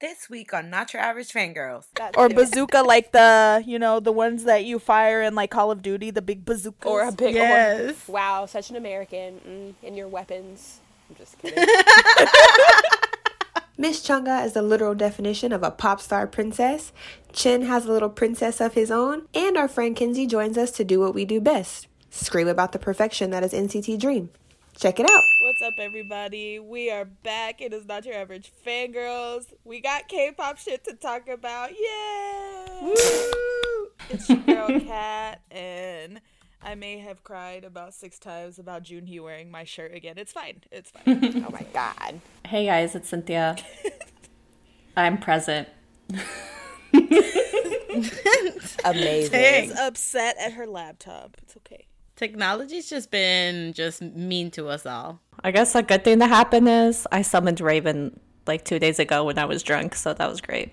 This week on Not Your Average Fangirls. That Or too. bazooka, like the you know the ones that you fire in like Call of Duty, the big bazooka. or a big Yes. or, wow, such an American mm, in your weapons. I'm just kidding. Miss Chungha is the literal definition of a pop star princess. Chen has a little princess of his own, and our friend Kinsey joins us to do what we do best: scream about the perfection that is NCT Dream. Check it out. What's up, everybody? We are back. It is not your average fangirls. We got K-pop shit to talk about. Yay! It's your girl Kat, and I may have cried about six times about Junhee wearing my shirt again. It's fine. It's fine. Oh my god. Hey guys, it's Cynthia. I'm present. Amazing. She's upset at her laptop. It's okay. Technology's just been just mean to us all. I guess a good thing that happened is I summoned Raven like two days ago when I was drunk, so that was great.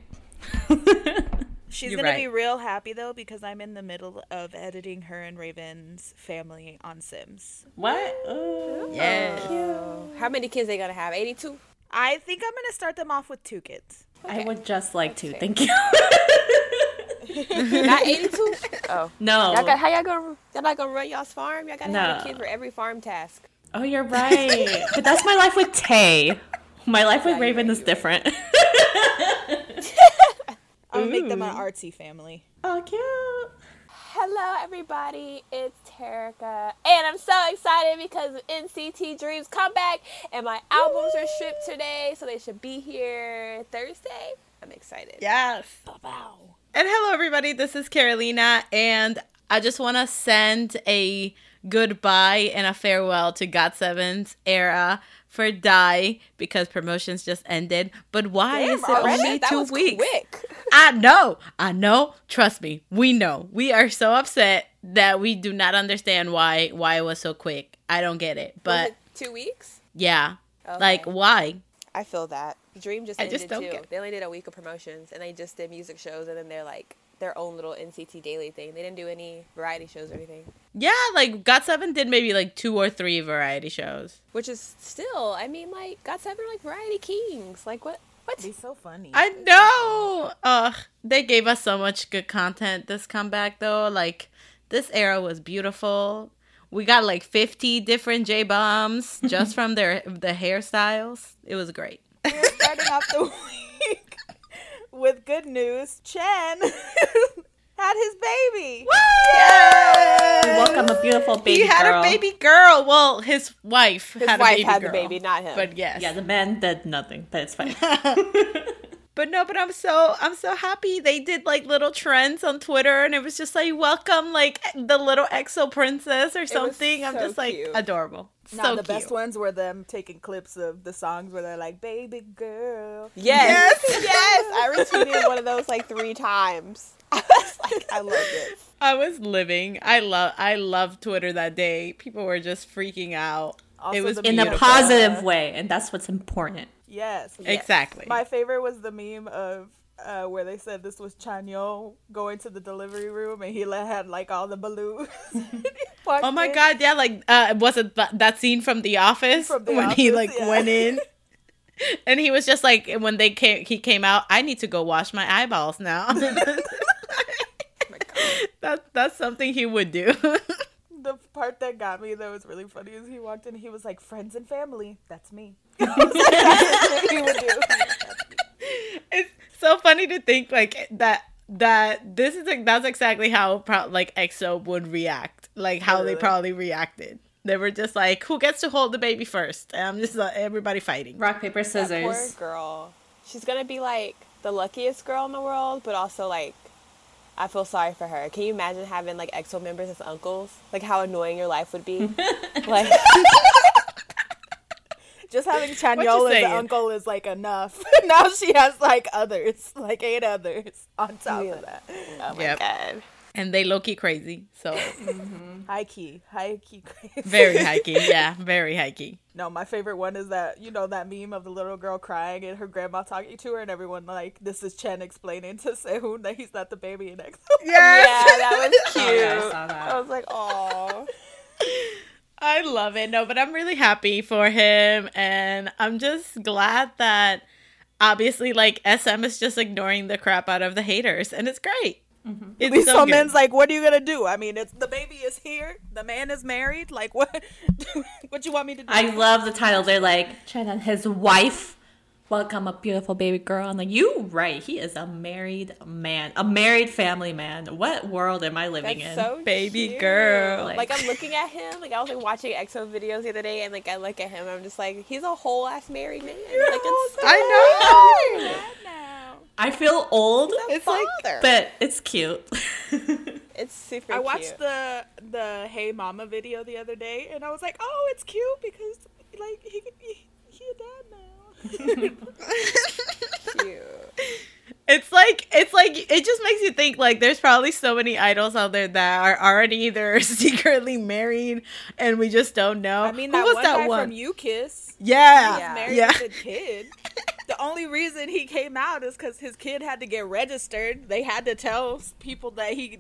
She's You're gonna be real happy though because I'm in the middle of editing her and Raven's family on Sims. What? Oh. Yes. How many kids they gonna have? 82? I think I'm gonna start them off with two kids. I would just like to. Thank you. Not 82? Oh. no. Y'all got, how y'all gonna y'all not gonna run y'all's farm? Y'all gotta have a kid for every farm task. Oh, you're right. but that's my life with Tay. My life with Raven is different. I'll make them an artsy family. oh, cute. Hello, everybody. It's Terica, and I'm so excited because NCT Dreams come back, and my albums are shipped today, so they should be here Thursday. I'm excited. Yes. And hello, everybody. This is Carolina, and I just want to send a goodbye and a farewell to GOT7's era for Dye because promotions just ended. But why is it already? only That two weeks? quick. I know. I know. Trust me. We know. We are so upset that we do not understand why why it was so quick. I don't get it. But it two weeks? yeah. Okay. Like why? I feel that. Dream just I ended just don't too. get- They only did a week of promotions, and they just did music shows, and then they're like their own little NCT daily thing. They didn't do any variety shows or anything, Yeah, like GOT7 did maybe like two or three variety shows. which is still, I mean, like GOT7 are like variety kings. Like what? What? Be so funny. I know. Ugh, they gave us so much good content this comeback though. Like this era was beautiful. We got like 50 different J bombs just from their the hairstyles. It was great. We're starting off the week with good news. Chen had his baby. Yes, Welcome a beautiful baby he had girl. a baby girl. Well, his wife His had wife a baby had girl. the baby, not him. But yes. Yeah, the man did nothing, but it's fine. But no, but I'm so I'm so happy they did like little trends on Twitter and it was just like welcome like the little EXO princess or something. I'm just like cute. adorable. Now so the cute. best ones were them taking clips of the songs where they're like, "Baby girl." Yes, yes. I retweeted one of those like three times. I was like, I loved it. I was living. I love I love Twitter that day. People were just freaking out. Also it was the In a positive way, and that's what's important. Yes. Exactly. My favorite was the meme of uh, where they said this was Chanyeol going to the delivery room and he had like all the balloons. oh my god, yeah, like uh was it th- that scene from The Office From The when he like yeah. went in? And he was just like when they came he came out, I need to go wash my eyeballs now. that that's something he would do. The part that got me that was really funny is he walked in he was like, friends and family. That's me. That's what he would do. it's so funny to think like that that this is like that's exactly how pro- like EXO would react, like how they probably reacted. They were just like, "Who gets to hold the baby first? And I'm just like, everybody fighting. Rock, paper, That poor scissors. girl. She's gonna be like the luckiest girl in the world, but also like I feel sorry for her. Can you imagine having like EXO members as uncles? Like how annoying your life would be. like Just having Chanyeol as an uncle is like enough. now she has like others, like eight others on top Yeah. of that. oh my Yep. god. And they low key crazy, so mm-hmm. High key, high key crazy. very high key. Yeah, very high key. No, my favorite one is that you know that meme of the little girl crying and her grandma talking to her, and everyone like this is Chen explaining to Sehun that he's not the baby in EXO. Yeah, that was cute. yeah, I saw that. I was like, oh. I love it. No, but I'm really happy for him, and I'm just glad that obviously, like SM is just ignoring the crap out of the haters, and it's great. Mm-hmm. It's Lisa so good. Men's like, what are you gonna do? I mean, it's the baby is here, the man is married. Like, what? what you want me to do? I love the title. They're like, Chen and his wife welcome a beautiful baby girl. I'm like, you right. He is a married man, a married family man. What world am I living That's in? so Baby cute. girl. Like, I'm looking at him. Like I was like watching EXO videos the other day, and like I look at him, I'm just like, he's a whole ass married man. Like it's I know. Now. I feel old, It's like but it's cute. it's super. Cute. I watched cute. the the Hey Mama video the other day, and I was like, oh, it's cute because like he he, he a dad now. cute. It's like it's like it just makes you think like there's probably so many idols out there that are already either secretly married and we just don't know. I mean, Who that was one that guy one? from U-KISS. yeah, Yeah. married yeah. a kid. The only reason he came out is because his kid had to get registered. They had to tell people that he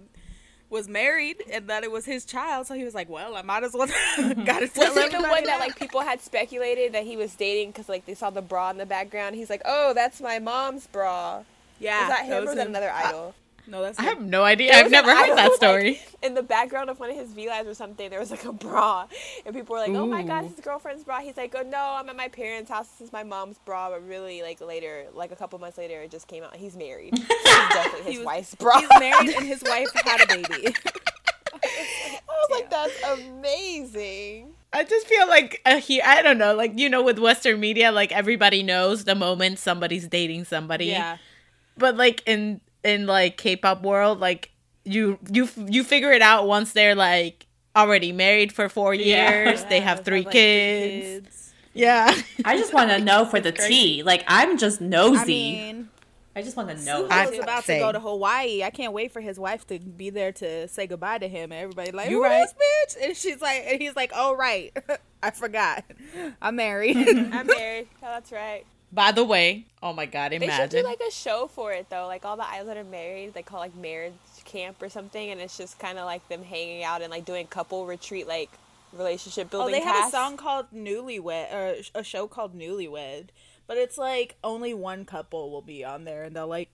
was married and that it was his child. So he was like, "Well, I might as well gotta tell Was it the one that now." like people had speculated that he was dating because like they saw the bra in the background? He's like, "Oh, that's my mom's bra." Yeah, Is that him or was is that him. another idol? No, that's I have no idea. I've never an heard that like, story. in the background of one of his V lives or something, there was like a bra, and people were like, "Oh my god, his girlfriend's bra." He's like, "Oh no, I'm at my parents' house. This is my mom's bra." But really, like later, like a couple months later, it just came out he's married. So definitely his He was- wife's bra. He's married and his wife had a baby. I was like, "That's amazing." I just feel like uh, he. I don't know. Like you know, with Western media, like everybody knows the moment somebody's dating somebody. yeah, But like in in like K-pop world, like you you you figure it out once they're like already married for four Yeah. years. they have three like, kids. Yeah. I just want to know for the tea. Like I'm just nosy. I mean, I just want to know. I- was about same. to go to Hawaii. I can't wait for his wife to be there to say goodbye to him. And everybody like, You who right. bitch? And she's like, and he's like, oh right, I forgot, I'm married. I'm married. Oh, that's right. By the way, oh my god, imagine. They should imagine. do like a show for it though. Like all the idols that are married, they call like marriage camp or something, and it's just kind of like them hanging out and like doing couple retreat, like relationship building. oh, building. they had a song called Newlywed, or a show called Newlywed, but it's like only one couple will be on there, and they'll like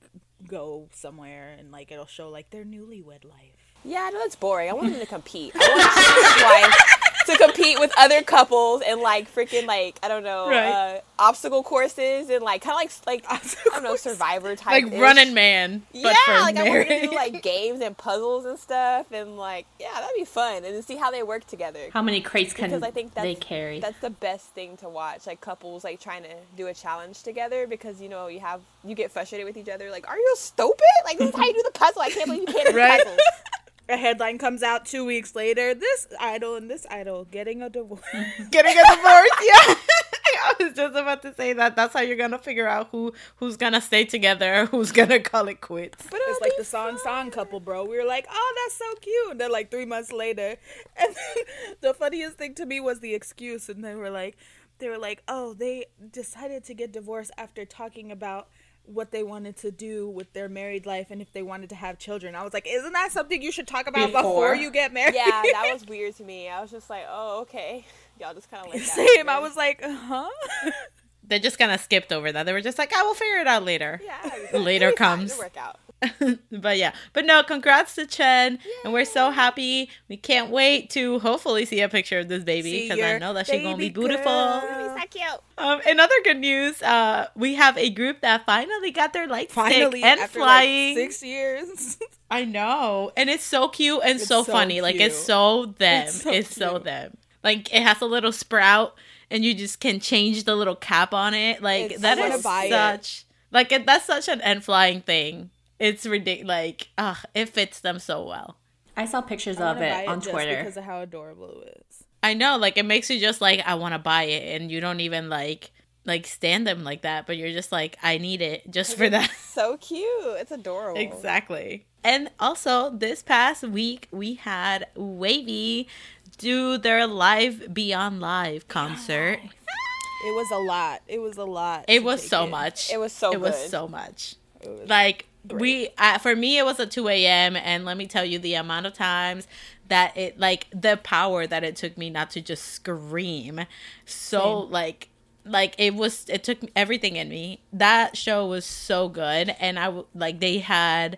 go somewhere and like it'll show like their newlywed life. Yeah, I know that's boring. I want them to compete. I want his wife to compete with other couples and like freaking like I don't know Right. uh, obstacle courses and like kind of like like I don't know Survivor type. like running man. But Yeah, for like I want to do like games and puzzles and stuff, and like yeah, that'd be fun, and see how they work together. How many crates can because I think that's they carry? that's the best thing to watch. Like couples like trying to do a challenge together because you know you have you get frustrated with each other. Like, are you stupid? Like this is how you do the puzzle. I can't believe you can't do Right. puzzles. A headline comes out two weeks later. This idol and this idol getting a divorce. getting a divorce. Yeah, I was just about to say that. That's how you're gonna figure out who who's gonna stay together, who's gonna call it quits. But It's like the song fun. song couple, bro. We were like, oh, that's so cute. And then like three months later, and then the funniest thing to me was the excuse. And they were like, they were like, oh, they decided to get divorced after talking about what they wanted to do with their married life and if they wanted to have children. I was like, isn't that something you should talk about before, Before? you get married? Yeah, that was weird to me. I was just like, oh okay, y'all just kind of like that. Same. I was like, huh? They just kind of skipped over that. They were just like, "I will figure it out later." yeah. Later it'll be fine. comes. It'll work out. but yeah, but no, congrats to Chen, and we're so happy. We can't wait to hopefully see a picture of this baby because I know that she's gonna be beautiful. girl. So cute. Um, in other good news, uh, we have a group that finally got their light Finally, and after flying. like six years. I know, and it's so cute and so, so funny. Like it's so them. It's It's so, so them. Like it has a little sprout, and you just can change the little cap on it. Like It's- that is buy it. such like it, that's such an N.Flying thing. It's ridiculous. Like, ugh, it fits them so well. I saw pictures I of wanna it buy on just Twitter. because of how adorable it is. I know, like it makes you just like I want to buy it, and you don't even like like stand them like that, but you're just like I need it just for that. So cute. It's adorable. Exactly. And also, this past week we had WayV do their live Beyond Live concert. It was a lot. It was a lot. It was so in. much. It was so It was so much. Was Like we, uh, for me, it was a two a.m. And let me tell you, the amount of times that it, like, the power that it took me not to just scream. So, like, like it was it took everything in me that show was so good and I like they had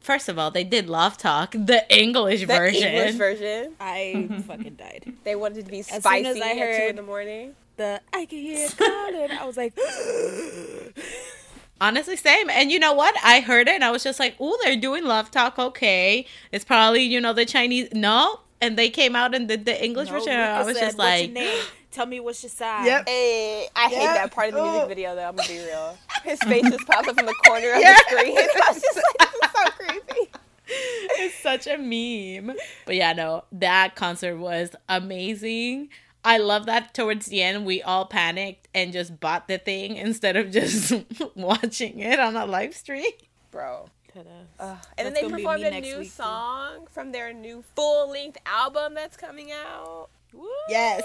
first of all they did love talk the english The version English version. I fucking died. They wanted to be soon spicy as I at two in the morning. The I can hear it calling. I was like, honestly same and you know what i heard it and i was just like oh they're doing love talk okay it's probably you know the chinese no and they came out and did the english no, version and i was said, just "What's your like name? Tell me what's your size. Yep. Hey, I hate that part of the music video though. I'm gonna be real. His face just pops up in the corner of the screen. I was just like, this is so creepy. it's such a meme. But yeah, no, that concert was amazing. I love that towards the end we all panicked and just bought the thing instead of just watching it on a live stream. Bro. Ta-da. And then they performed a new week, too. song from their new full length album that's coming out. Woo. Yes.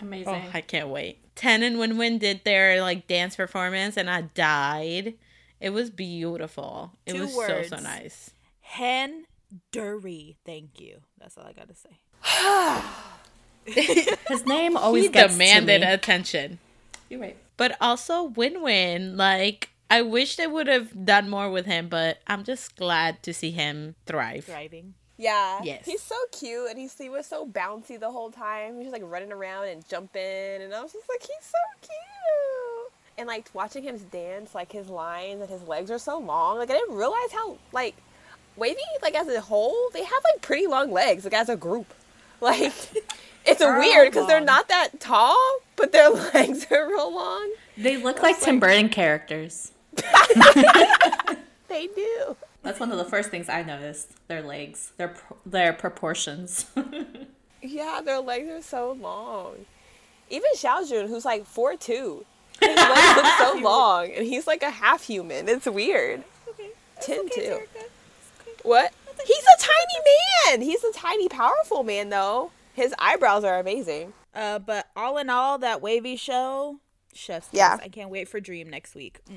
Amazing. Oh, I can't wait. Ten and Win Win did their like dance performance and I died. It was beautiful. It Two was words. so so nice. Hen Dury. Thank you. That's all I gotta say. His name always He gets demanded to me. attention. You're right. But also Win Win, like I wish they would have done more with him, but I'm just glad to see him thrive. Thriving. Yeah. Yes. He's so cute and he's, he was so bouncy the whole time. He was like running around and jumping and I was just like, he's so cute. And like watching him dance, like his lines and his legs are so long. Like I didn't realize how like WayV like as a whole, they have like pretty long legs, like as a group. Like it's a weird because they're not that tall, but their legs are real long. They look like Tim Burton characters. They do. That's one of the first things I noticed. Their legs, their their proportions. Yeah, their legs are so long. Even Xiaojun, who's like four two, his legs look so long, and he's like a half human. It's weird. Okay. Tin okay, too. Terica. It's okay. What? He's a tiny man. He's a tiny, powerful man, though. His eyebrows are amazing. Uh, but all in all, that WayV show, chef's kiss. Yeah. I can't wait for Dream next week.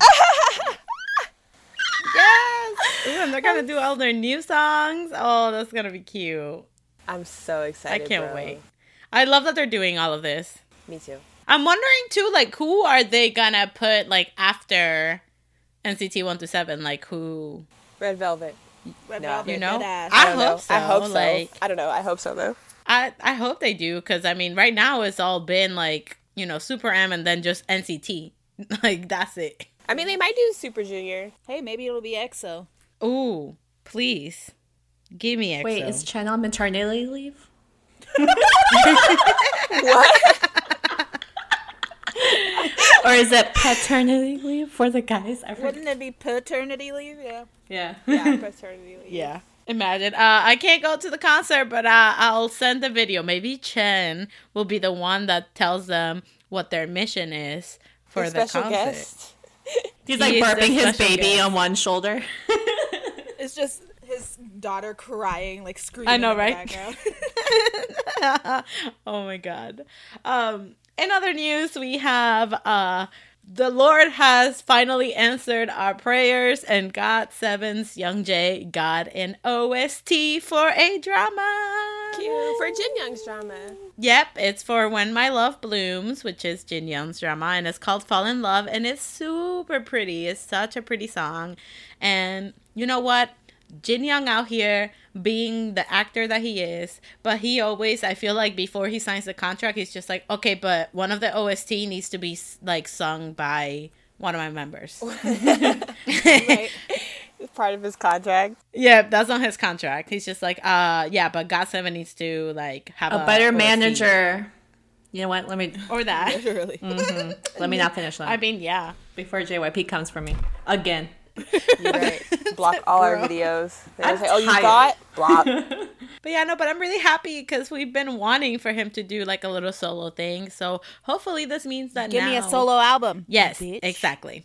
Yes. Ooh, and they're gonna do all their new songs. Oh, that's gonna be cute. I'm so excited. I can't bro. wait. I love that they're doing all of this. Me too. I'm wondering too, like, who are they gonna put like after NCT one to seven? Like who? Red Velvet. Red No. Velvet, You know? deadass. I don't know. hope so, I hope so. like- I don't know. I hope so though. I I hope they do because I mean, right now it's all been like you know Super M and then just NCT. like that's it. I mean, they might do Super Junior. hey, maybe it'll be EXO. Ooh, please, give me EXO. Wait, is Chen on maternity leave? What? Or is it paternity leave for the guys? I. Wouldn't it be paternity leave? Yeah. Yeah. yeah, paternity leave. Yeah. Imagine. Uh, I can't go to the concert, but uh, I'll send the video. Maybe Chen will be the one that tells them what their mission is for Your the special concert. guest. He's like is the burping his baby guest. on one shoulder. It's just his daughter crying, like screaming. I know, right? oh my god. Um, in other news, we have uh, the Lord has finally answered our prayers, and GOT7's Young J got an OST for a drama. Cute. For Jin Young's drama. Yep, it's for When My Love Blooms, which is Jin Young's drama, and it's called Fall in Love, and it's super pretty. It's such a pretty song. And you know what? Jin Young out here being the actor that he is, but he always, I feel like before he signs the contract, he's just like, okay, but one of the OST needs to be like sung by one of my members. Right. part of his contract. yeah, that's on his contract. He's just like, uh, yeah, but GOT7 needs to like have A a, better OST. manager. You know what? Let me or that. Literally. let me not finish that I mean, yeah. before JYP comes for me again. You're right. Block all our videos. They're I'm say, "Oh, you tired. thought?" Block. But yeah, no, but I'm really happy because we've been wanting for him to do like a little solo thing. So hopefully this means that now Give me a solo album. Yes, bitch. exactly.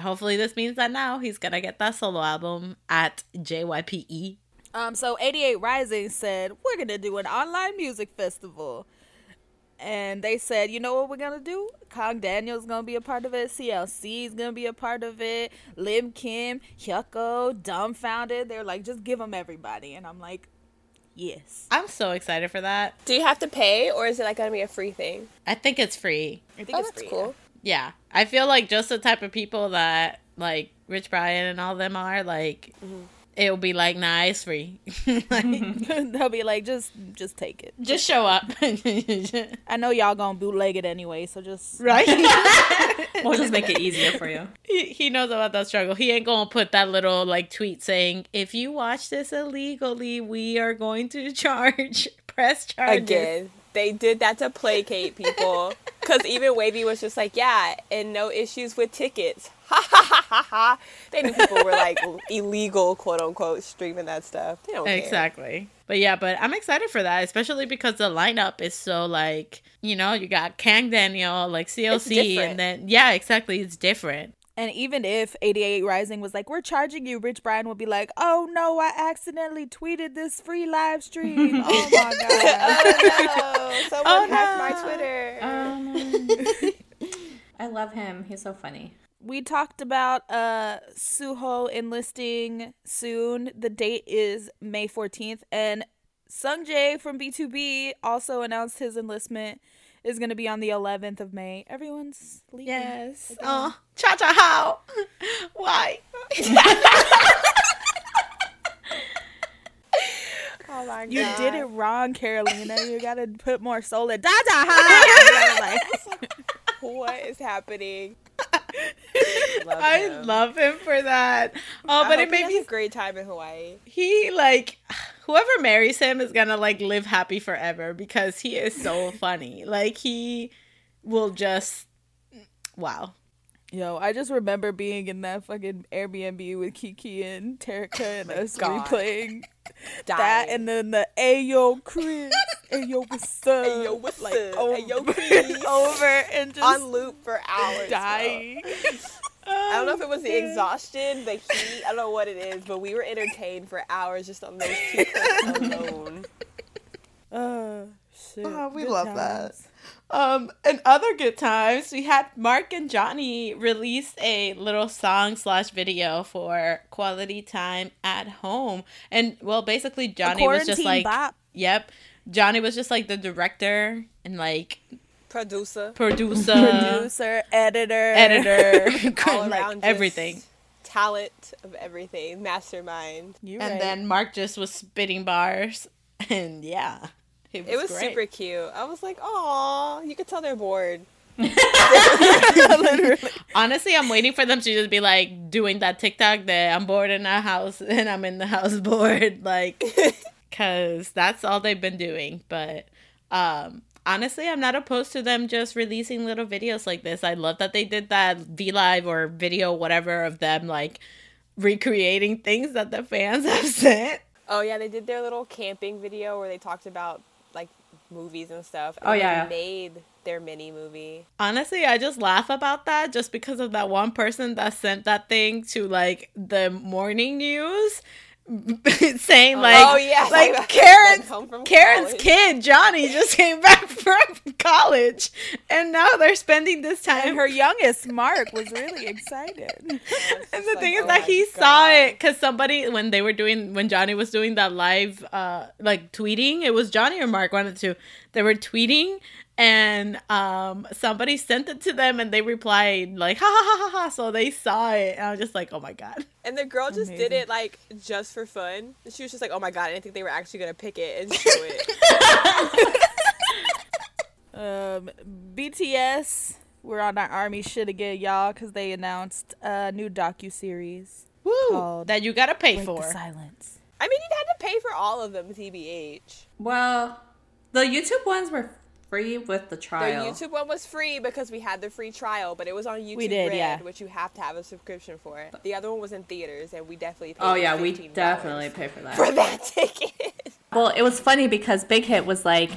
Hopefully this means that now he's gonna get that solo album at JYPE. Um, so 88 Rising said, We're going to do an online music festival. And they said, You know what we're going to do? Kang Daniel's going to be a part of it. CLC is going to be a part of it. Lim Kim, Hyukoh, Dumbfoundead. They're like, Just give them everybody. And I'm like, Yes. I'm so excited for that. Do you have to pay, or is it like gonna be a free thing? I think it's free. I think Oh, it's that's free. cool. Yeah. I feel like just the type of people that like Rich Brian and all them are, like mm-hmm. It'll be like, nah, it's free. like, They'll be like, just just take it. just show up. I know y'all gonna bootleg it anyway, so just right? We'll just make it easier for you. he, he knows about that struggle. He ain't gonna put that little like tweet saying, "If you watch this illegally, we are going to charge press charges." Again, they did that to placate people. Because even WayV was just like, yeah, and no issues with tickets. Ha ha ha ha ha. They knew people were like illegal, quote unquote, streaming that stuff. They don't care. Exactly. But yeah, but I'm excited for that, especially because the lineup is so like, you know, you got Kang Daniel, like CLC, and then yeah, exactly, it's different. And even if 88 Rising was like, we're charging you, Rich Brian would be like, oh no, I accidentally tweeted this free live stream. Oh my God. Oh no! Someone Oh, hacked no. my Twitter. Um, I love him. He's so funny. We talked about uh Suho enlisting soon. The date is May 14th. And Sungjae from BTOB also announced his enlistment is going to be on the 11th of May. Everyone's leaving. Yes. Oh, Cha Cha how? Why? oh my god! You did it wrong, Carolina. You got to put more soul in. Da da ha. like, What is happening? Love I him. love him for that. Oh, I but it made has me a great time in Hawaii. he like whoever marries him is gonna like live happy forever because he is so funny. Like he will just wow. Yo, I just remember being in that fucking Airbnb with Kiki and Terica and us God. replaying that, and then the Ayo Chris, Ayo what's up, Ayo, what's like up? over, Ayo, Chris. over and just on loop for hours. bro. dying. I don't know if it was the exhaustion, the heat. I don't know what it is, but we were entertained for hours just on those two clips alone. Uh, shit. Oh, we Good love times. that. Um, and other good times, we had Mark and Johnny release a little song slash video for quality time at home. And well, basically, Johnny was just like, bop. yep, Johnny was just like the director and like Producer, producer, producer, editor, editor, all like around everything. talent of everything, mastermind. You And right. then Mark just was spitting bars, and yeah, it was, It was super cute. I was like, "Aw, you could tell they're bored." Honestly, I'm waiting for them to just be like doing that TikTok that I'm bored in a house and I'm in the house bored, like, cause that's all they've been doing. But um, honestly, I'm not opposed to them just releasing little videos like this. I love that they did that V Live or video, whatever, of them like recreating things that the fans have sent. Oh yeah, they did their little camping video where they talked about movies and stuff. Oh, and Oh, they yeah. made their mini movie. Honestly, I just laugh about that just because of that one person that sent that thing to like the morning news saying like oh yeah, like Karen's Karen's college. kid Johnny just came back from college and now they're spending this time and her youngest Mark was really excited. and the like, thing is oh that he saw it because somebody when they were doing when Johnny was doing that live uh like tweeting it was Johnny or Mark one of the two they were tweeting and um somebody sent it to them and they replied like ha ha ha ha ha so they saw it and I was just like oh my god And the girl just did it like just for fun. She was just like, "Oh my god!" I didn't think they were actually gonna pick it and show it. Um, BTS, we're on our army shit again, y'all, because they announced a new docu series Woo, Called that you gotta pay Break for the Silence. I mean, you had to pay for all of them, tbh. Well, the YouTube ones were free with the trial. The. YouTube one was free because we had the free trial, but it was on YouTube did, Red, yeah. which you have to have a subscription for. It. The other one was in theaters, and we definitely paid oh yeah, we definitely pay for that. for that ticket. Well, it was funny because Big Hit was like,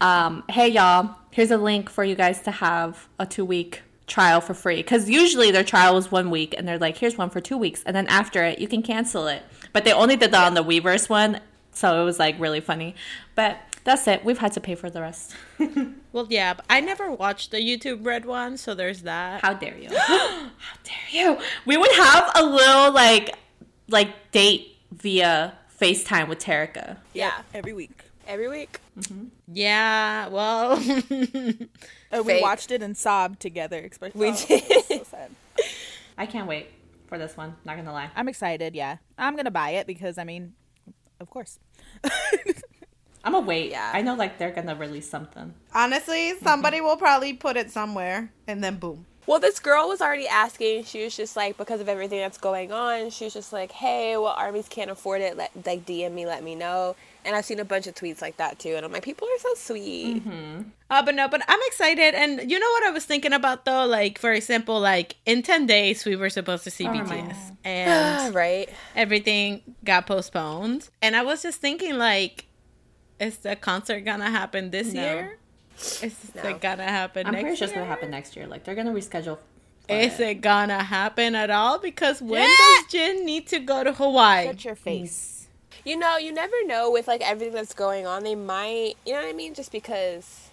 um, "Hey y'all, here's a link for you guys to have a two week trial for free." Because usually their trial was one week, and they're like, "Here's one for two weeks," and then after it, you can cancel it. But they only did that on the Weverse one, so it was like really funny. But that's it. We've had to pay for the rest. well yeah but I never watched the YouTube Red one so there's that How dare you? How dare you? We would have a little like like date via FaceTime with Terica. Yeah, Every week. every week. Yeah, well, Uh, we watched it and sobbed together. Especially, We oh, did. so sad. I can't wait for this one. Not gonna lie. I'm excited. Yeah, I'm gonna buy it because I mean, of course. I'm gonna wait. Yeah. I know like they're gonna release something. honestly, somebody will probably put it somewhere, and then boom. Well, this girl was already asking. She was just like, because of everything that's going on, she was just like, hey, well, armies can't afford it. Let like DM me, let me know. And I've seen a bunch of tweets like that too. And I'm like, people are so sweet. Uh, but no, but I'm excited, and you know what I was thinking about though. Like, for example, like in ten days we were supposed to see Oh, BTS, and right? everything got postponed. And I was just thinking, like, is the concert gonna happen this No. year? Is No. it gonna happen I'm next pretty sure it's year? gonna happen next year. Like they're gonna reschedule. Is it. it gonna happen at all? Because when Yeah. does Jin need to go to Hawaii? Shut your face. You know, you never know with like everything that's going on. They might, you know what I mean? Just because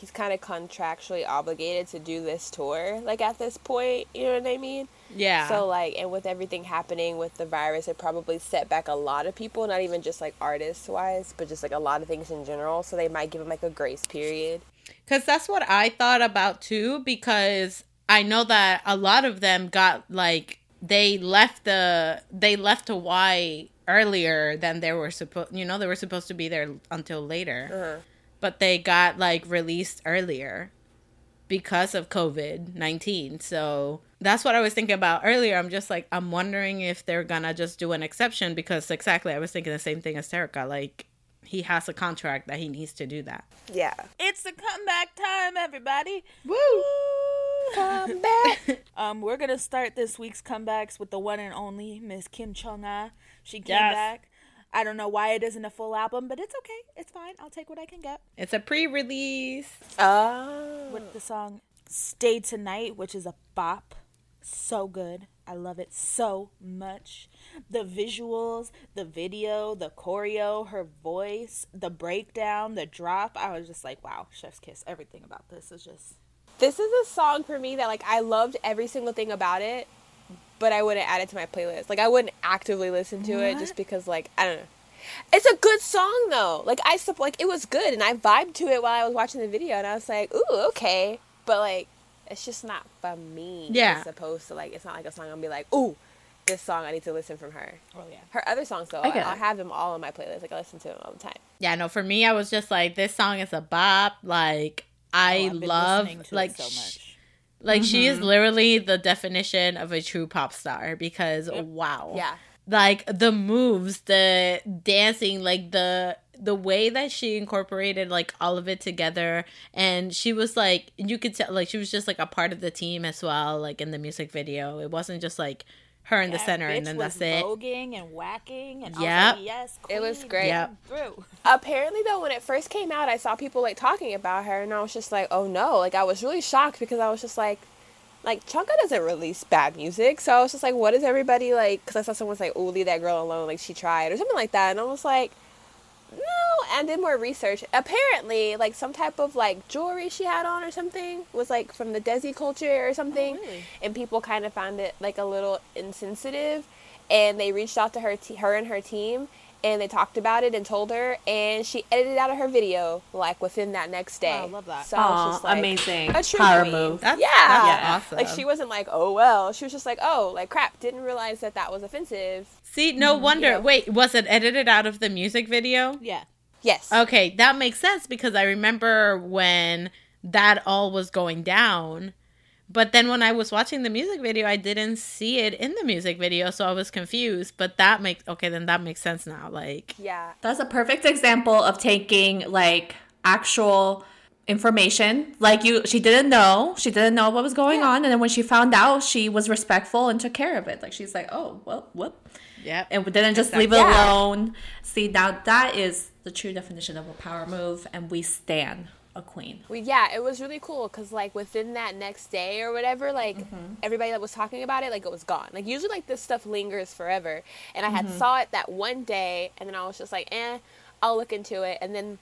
he's kind of contractually obligated to do this tour, like at this point, you know what I mean? Yeah. So like, and with everything happening with the virus, it probably set back a lot of people. Not even just like artists wise, but just like a lot of things in general. So they might give him like a grace period. Because that's what I thought about too, because I know that a lot of them got like they left the they left Hawaii earlier than they were supposed you know, they were supposed to be there until later. Uh-huh. But they got like released earlier because of COVID nineteen. So that's what I was thinking about earlier. I'm just like I'm wondering if they're gonna just do an exception because exactly I was thinking the same thing as Terica. Like he has a contract that he needs to do that. Yeah. It's the comeback time, everybody. Woo! Come back. Um, we're gonna start this week's comebacks with the one and only Miss Kim Chung Ah. She came Yes. back. I don't know why it isn't a full album, but it's okay. It's fine. I'll take what I can get. It's a pre-release. Oh. With the song "Stay Tonight," which is a bop, so good. I love it so much. The visuals, the video, the choreo, her voice, the breakdown, the drop. I was just like, wow, chef's kiss. Everything about this is just This is a song for me that like I loved every single thing about it, but I wouldn't add it to my playlist. Like I wouldn't actively listen to it just because like I don't know. It's a good song though. Like I sup- like it was good and I vibed to it while I was watching the video and I was like, "Ooh, okay." But like it's just not for me. Yeah. As opposed to like it's not like a song I'm gonna be like, "Ooh, this song I need to listen from her." oh yeah. Her other songs though, I I, get I it. have them all on my playlist. Like I listen to them all the time. Yeah, no, for me, I was just like, this song is a bop. Like, oh, I Oh, I've been love, listening to it like, so sh- much. Like she is mm-hmm. literally the definition of a true pop star because wow, Yeah. like the moves, the dancing, like the the way that she incorporated like all of it together, and she was like, you could tell, like she was just like a part of the team as well, like in the music video. It wasn't just like her in the center bitch and then was that's it. voguing and whacking and I Yep. like, yes, It was great. Yep. Through. apparently though when it first came out i saw people like talking about her and i was just like oh no like i was really shocked because i was just like like Chungha doesn't release bad music so i was just like what is everybody like because i saw someone was like oh leave that girl alone like she tried or something like that and i was like no and did more research. Apparently like some type of like jewelry she had on or something was like from the desi culture or something. Oh, really? and people kind of found it like a little insensitive. And they reached out to her te- her and her team and they talked about it and told her and she edited out of her video like within that next day Wow, I love that. so I was just like amazing. a true Power queen. move. That's, yeah that's awesome. like she wasn't like oh well she was just like oh like crap didn't realize that that was offensive See, no mm-hmm. wonder. Yeah. Wait, was it edited out of the music video? Yeah. yes Okay, that makes sense because I remember when that all was going down. But then when I was watching the music video, I didn't see it in the music video, so I was confused. But that makes okay, then that makes sense now. Like, yeah That's a perfect example of taking like actual information. Like you she didn't know. She didn't know what was going Yeah. on and then when she found out, she was respectful and took care of it. Like she's like, "Oh, well, whoop." yeah, And didn't just leave it Yeah. alone. See, now that is the true definition of a power move and we stand a queen. Well, yeah, it was really cool because like within that next day or whatever, like Mm-hmm. everybody that was talking about it, like it was gone. Like usually, like this stuff lingers forever, and I had Mm-hmm. saw it that one day, and then I was just like, eh, I'll look into it, and then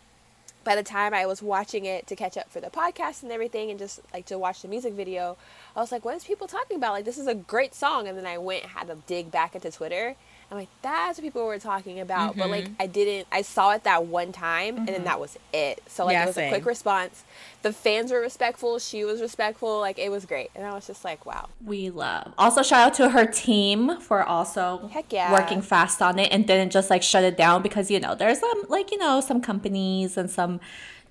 by the time I was watching it to catch up for the podcast and everything, and just like to watch the music video, I I was like, what is people talking about? Like, this is a great song. And then I went and had to dig back into Twitter. I'm like, that's what people were talking about. But like, mm-hmm. I didn't, I saw it that one time and then mm-hmm. that was it. So like, Yeah, it was same. a quick response. The fans were respectful. She was respectful. Like, it was great. And I was just like, wow. We love. Also, shout out to her team for also Heck yeah. working fast on it and didn't just like shut it down because you know there's some like you know some companies and some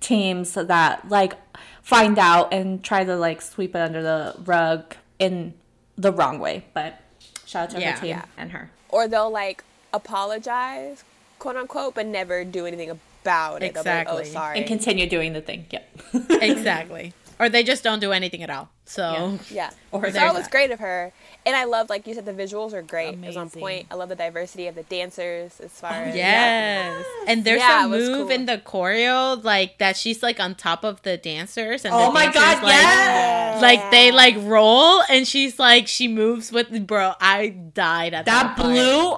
teams that like find out and try to like sweep it under the rug in the wrong way. But shout out to Yeah. her team Yeah. and her. Or they'll like apologize, quote unquote, but never do anything about it. They'll like, oh, Exactly. oh, sorry. And continue doing the thing. Yep. exactly. Or they just don't do anything at all. So Yeah. Or so there's it was that. great of her. And I love, like you said, the visuals are great. It was on point. I love the diversity of the dancers as far oh, as. Yes. And there's Yeah, a move cool. in the choreo like that she's like on top of the dancers and Oh the my dancers, god, like, yes! Like they like roll and she's like she moves with bro, I died at that. That part.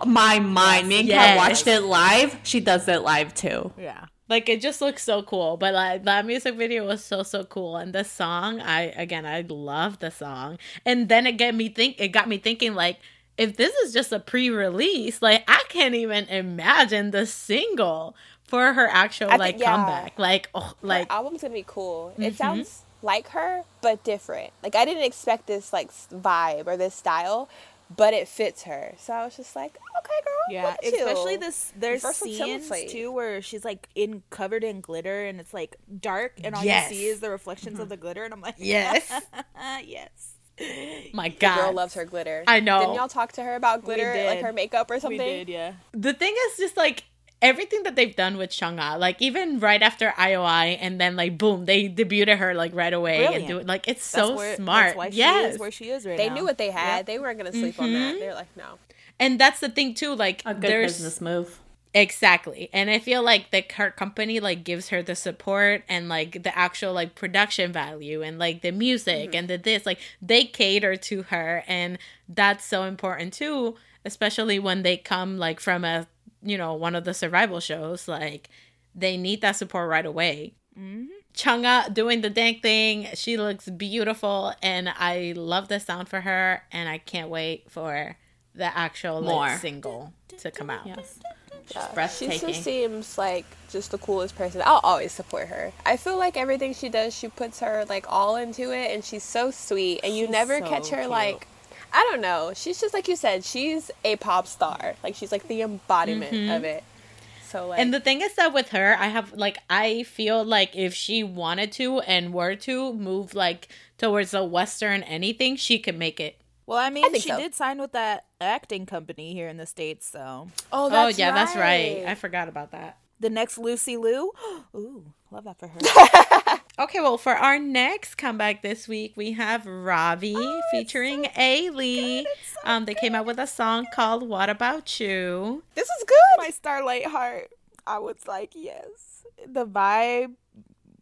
blew my mind. Me and Kat watched it live. She does it live too. Yeah. Like it just looks so cool. But like that music video was so so cool. And the song, I again I love the song. And then it got me think it got me thinking like if this is just a pre-release, like I can't even imagine the single for her actual I like think- yeah. comeback. Like oh Like, album's to be cool. Mm-hmm. It sounds like her, but different. Like, I didn't expect this, like, vibe or this style, but it fits her. So I was just like, okay, girl. Yeah, look at especially you. this. There's Versatility. scenes too where she's like in covered in glitter and it's like dark, and all Yes. you see is the reflections of the mm-hmm. glitter, and I'm like, Yes. yes, my The girl loves her glitter. I know. Didn't y'all talk to her about glitter, like her makeup or something? we something? did, yeah. the thing is just like everything that they've done with Chungha, like even right after IOI, and then like boom, they debuted her like right away and Brilliant. do it. Like it's That's so where, smart. That's why she yes, is where she is right now. They now. knew what they had. Yep. They weren't going to sleep on that. Mm-hmm. They were like, no. and that's the thing too. Like A good there's business move. exactly, and I feel like the her company like gives her the support and like the actual like production value and like the music mm-hmm. and the this like they cater to her, and that's so important too. Especially when they come like from a you know one of the survival shows, like they need that support right away. Mm-hmm. Chungha doing the dang thing. She looks beautiful, and I love the sound for her. And I can't wait for the actual like, single to come out. Yes. Yeah. She just seems like just the coolest person. I'll always support her. I feel like everything she does, she puts her like all into it, and she's so sweet. And you She's never so catch her cute. like, I don't know. She's just like you said. She's a pop star. Like she's like the embodiment mm-hmm. of it. So like, And the thing is that with her, I have like I feel like if she wanted to and were to move like towards the western anything, she could make it. Well, I mean, think she so. did sign with that acting company here in the states, so oh, oh that's yeah, that's right. right. I forgot about that. the next Lucy Liu, ooh, love that for her. Okay, well, for our next comeback this week, we have Ravi featuring Ailee. Um, they came out with a song called "What About You." this is good. My Starlight Heart, I was like, yes. The vibe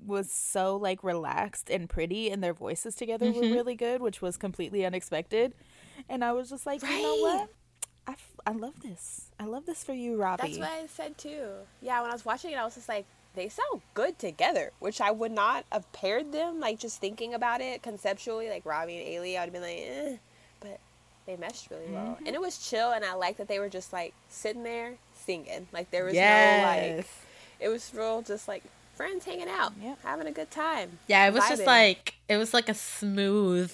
was so like relaxed and pretty, and their voices together Mm-hmm. were really good, which was completely unexpected. And I was just like, you know Right. what? I, f- I love this. I love this for you, Robbie. That's what I said too. Yeah, when I was watching it, I was just like, they sound good together, which I would not have paired them. Like just thinking about it conceptually, like Robbie and Ailee, I would have been like, eh. but they meshed really well, and it was chill. And I like that they were just like sitting there singing. Like there was no like, it was real, just like friends hanging out, Yeah. having a good time. Yeah, it was just like it was like a smooth,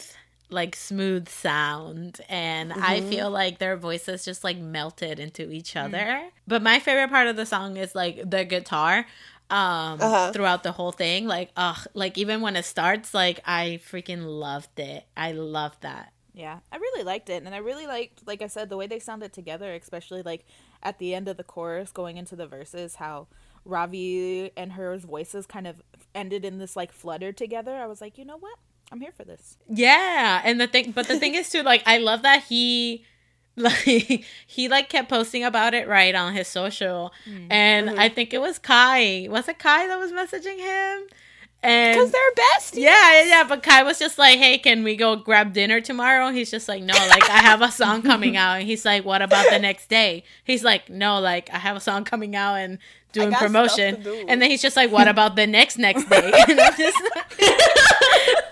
like smooth sound, and I Mm-hmm. feel like their voices just like melted into Mm. each other. But my favorite part of the song is like the guitar. Um, Uh-huh. throughout the whole thing, like, ugh, like even when it starts, like I freaking loved it. I love that. Yeah, I really liked it, and I really liked, like I said, the way they sounded together, especially like at the end of the chorus, going into the verses, how Ravi and her voices kind of ended in this like flutter together. I was like, you know what? I'm here for this. Yeah, and the thing, but the thing is too, like I love that he, like he like kept posting about it right on his social, mm. and mm-hmm. I think it was Kai. Was it Kai that was messaging him? And Because they're besties. yeah, yeah, yeah, but Kai was just like, "Hey, can we go grab dinner tomorrow?" He's just like, "No, like I have a song coming out." And he's like, "What about the next day?" He's like, "No, like I have a song coming out and doing promotion." do. And then he's just like, "What about the next next day?" And I'm just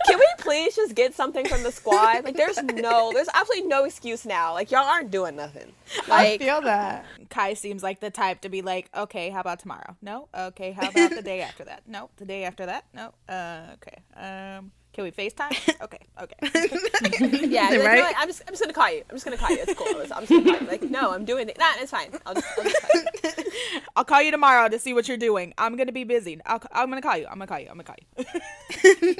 can we please just get something from the squad? Like, there's no, there's absolutely no excuse now. Like, y'all aren't doing nothing. I feel that. Kai seems like the type to be like, okay, how about tomorrow? No. Okay, how about the day after that? No. The day after that? No. Uh, okay. Um, can we FaceTime? Okay. Okay. yeah, like, Right? no, like, I'm just, I'm just gonna call you. I'm just gonna call you. It's cool. I'm just gonna call you. Like, no, I'm doing it. Nah, it's fine. I'll just, I'll just call you. I'll call you tomorrow to see what you're doing. I'm gonna be busy. I'll, I'm gonna call you. I'm gonna call you. I'm gonna call you.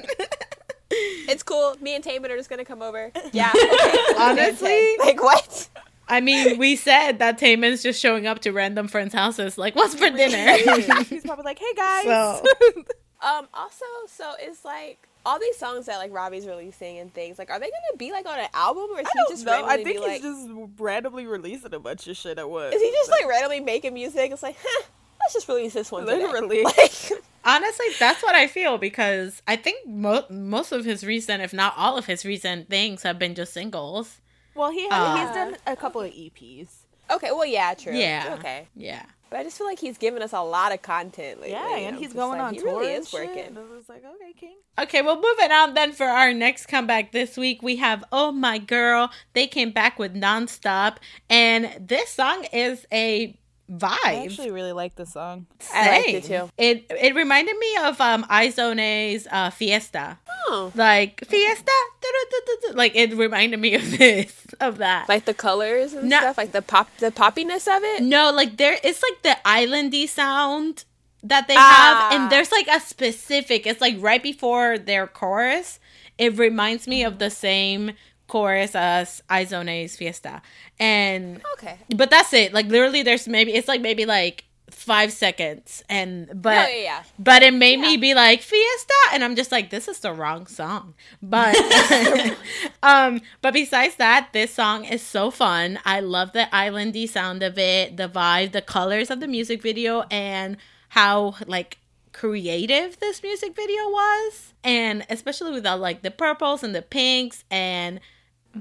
It's cool. Me and Taemin are just gonna come over. Yeah. Okay. Honestly, like what? I mean, we said that Taemin's just showing up to random friends' houses, like, what's for dinner? He's probably like, hey guys. So- Um. Also, so it's like all these songs that like Robbie's releasing and things. Like, are they gonna be like on an album, or is I he don't just know. I think be he's like? just randomly releasing a bunch of shit at once. Is he just like randomly making music? It's like, huh, let's just release this one. today. Literally. Like, Honestly, that's what I feel because I think mo- most of his recent, if not all of his recent things, have been just singles. Well, he Uh, he's done a couple of E EPs. Okay. Well, yeah. True. Yeah. Okay. Yeah. But I just feel like he's giving us a lot of content lately. Yeah, and and I'm he's going like, on he tour. really and is shit. working. And I was like, okay, King. Okay, well, moving on then for our next comeback this week, we have Oh My Girl. They came back with Nonstop, and this song is a vibe. I actually really like the song. I liked it Same. too. It it reminded me of um Izone's uh, Fiesta. Oh. Like Fiesta, like it reminded me of this, of that. Like the colors and No. stuff, like the pop, the poppiness of it. No, like there, it's like the islandy sound that they Ah. have, and there's like a specific. It's like right before their chorus. It reminds me of the same chorus as Izone's Fiesta, and Okay. but that's it. Like literally, there's maybe it's like maybe like five seconds, and but Oh, yeah, yeah. but it made me be like Fiesta, and I'm just like, this is the wrong song. But um, but besides that, this song is so fun. I love the islandy sound of it, the vibe, the colors of the music video, and how like creative this music video was, and especially with the like the purples and the pinks, and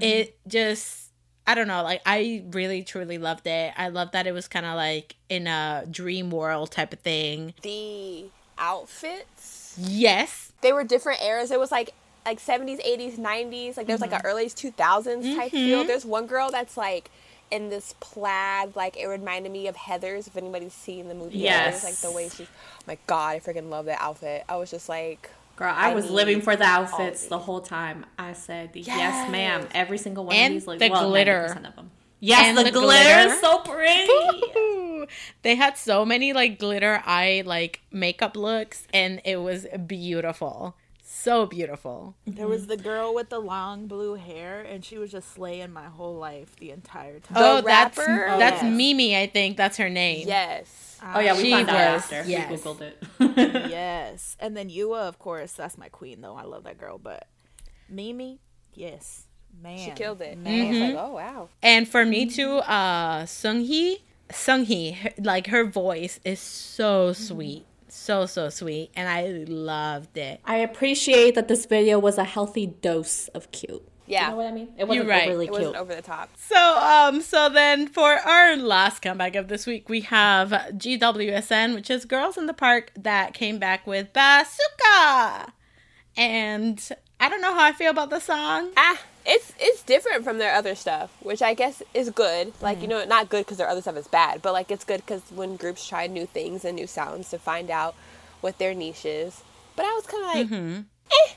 it just. I don't know, like I really truly loved it. I love that it was kind of like in a dream world type of thing. The outfits, Yes. they were different eras. It was like like 70s, 80s, 90s. Like there's like Mm-hmm. an early 2000s type feel. There's one girl that's like in this plaid, like it reminded me of Heather's. If anybody's seen the movie, Yes. Heathers, like the way she. Oh my God, I freaking love that outfit. I was just like, Girl, I, I was need living for the outfits the whole time. I said yes, Yes. ma'am. Every single one And of these, like the well, glitter. 90% of them. Yes, And the, the glitter, glitter. is so pretty. They had so many like glitter eye like makeup looks and it was beautiful. So beautiful. There was the girl with the long blue hair, and she was just slaying my whole life the entire time. oh, that's rapper? Oh, that's yes. Mimi, I think that's her name. yes. Oh yeah, we She found out was- after. yes. We googled it. yes. And then YooA, of course, that's my queen, though. I love that girl. But Mimi, yes. Man. She killed it. Man. I was Mm-hmm. like, oh wow. And for me too, uh Seunghee, Seunghee, her- like her voice is so sweet. So so sweet and I loved it. I appreciate that this video was a healthy dose of cute. Yeah. You know what I mean? It wasn't right. overly It wasn't over the top. So um so then for our last comeback of this week we have GWSN which is Girls in the Park that came back with Bazooka. And I don't know how I feel about the song. Ah, it's it's different from their other stuff, which I guess is good. Like you know, not good because their other stuff is bad, but like it's good because when groups try new things and new sounds to find out what their niche is. But I was kind of like, eh,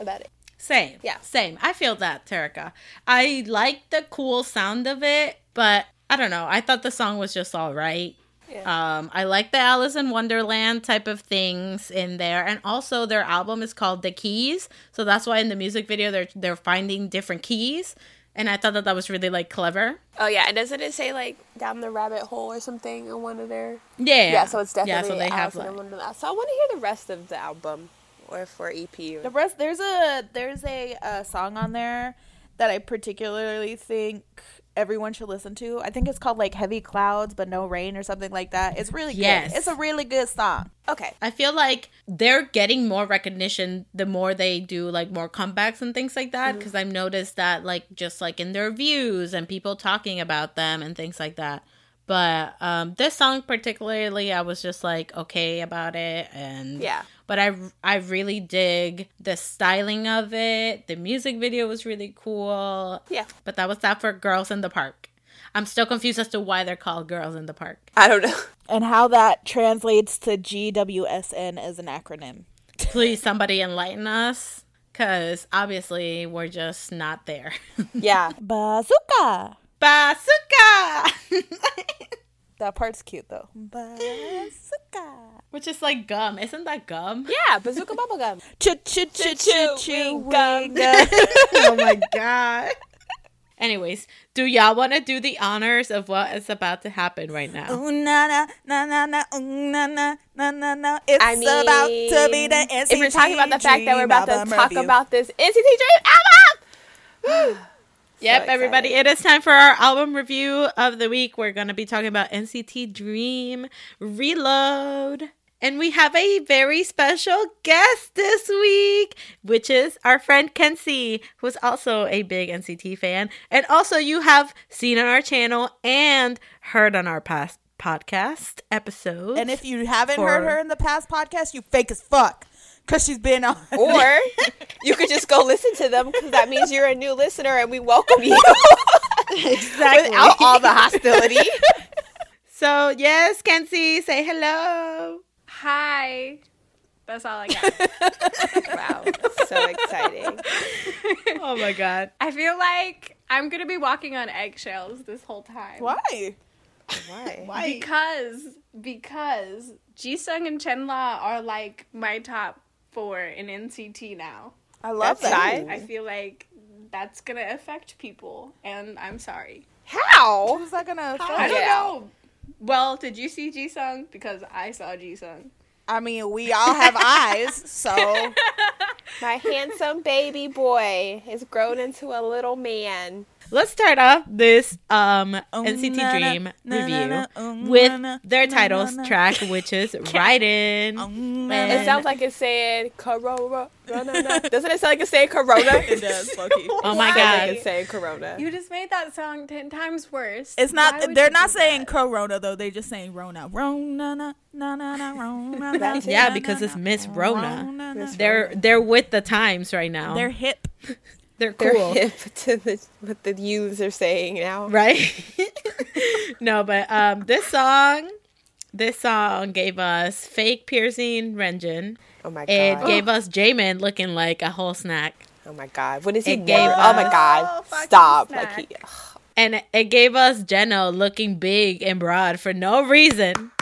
about it. Same. Yeah. Same. I feel that, Terica. I like the cool sound of it, but I don't know. I thought the song was just all right. Yeah. Um, I like the Alice in Wonderland type of things in there, and also their album is called The Keys, so that's why in the music video they're they're finding different keys, and I thought that that was really like clever. Oh yeah, and doesn't it say like down the rabbit hole or something in one of their? Yeah. Yeah, so it's definitely yeah. So they have Alice in like Wonderland. So I want to hear the rest of the album, or for EP. The rest, there's a there's a, uh song on there that I particularly think everyone should listen to. I think it's called like Heavy Clouds but No Rain or something like that. It's really Yes. good. It's a really good song. Okay. I feel like they're getting more recognition the more they do like more comebacks and things like that because I've noticed that like just like in their views and people talking about them and things like that. But um, this song particularly, I was just like okay about it, and Yeah. But I I really dig the styling of it. The music video was really cool. Yeah. But that was that for Girls in the Park. I'm still confused as to why they're called Girls in the Park. I don't know. And how that translates to GWSN as an acronym. Please, somebody enlighten us, because obviously we're just not there. Yeah. Bazooka. Bazooka! That part's cute though. Bazooka. Which is like gum. Isn't that gum? Yeah. Bazooka bubblegum. Choo choo choo choo choo Chewing gum. oh my god. Anyways, do y'all want to do the honors of what is about to happen right now? Ooh na na na na na ooh na na na na na. It's I mean, about to be the NCT if we're talking about the fact that we're about to album talk review. about this NCT Dream album. Yep, So everybody, it is time for our album review of the week. We're going to be talking about NCT Dream Reload. And we have a very special guest this week, which is our friend Kenzie, who's also a big NCT fan. And also, you have seen on our channel and heard on our past podcast episodes. And if you haven't for- heard her in the past podcast, you fake as fuck. Cause she's been on. Or you could just go listen to them because that means you're a new listener and we welcome you exactly. without all the hostility. so, yes, Kenzie, say hello. Hi. That's all I got. wow. So exciting. Oh my God. I feel like I'm gonna be walking on eggshells this whole time. Why? Why? Why? Because because Jisung and Chenle are like my top four in NCT now. I love That's that. nice. I feel like that's gonna affect people, and I'm sorry. How? Who's that gonna affect? I don't know. Well, did you see Jisung? Because I saw Jisung. I mean, we all have eyes, so My handsome baby boy has grown into a little man. Let's start off this um Oh, NCT na, na, Dream na, na, review na, oh, with na, their na, titles na, na. track, which is Ridin'. And- It sounds like it said Corona. Corona. Doesn't it sound like it said Corona? it does, Loki. Oh my god. it's saying Corona. You just made that song ten times worse. It's not. They're not saying that? Corona though. They're just saying Rona. Rona na na na na Rona. Yeah, because it's Miss Rona. Rona, na. They're they're with the times right now. They're They're hip. They're cool. hip to the, what the youths are saying now. right? no, but um this song this song gave us fake piercing Renjun. Oh my god! It god. gave us Jaemin looking like a whole snack. oh my god. What is he? It gave never- oh my god. Oh, Stop. snack. Like he. And it gave us Jeno looking big and broad for no reason.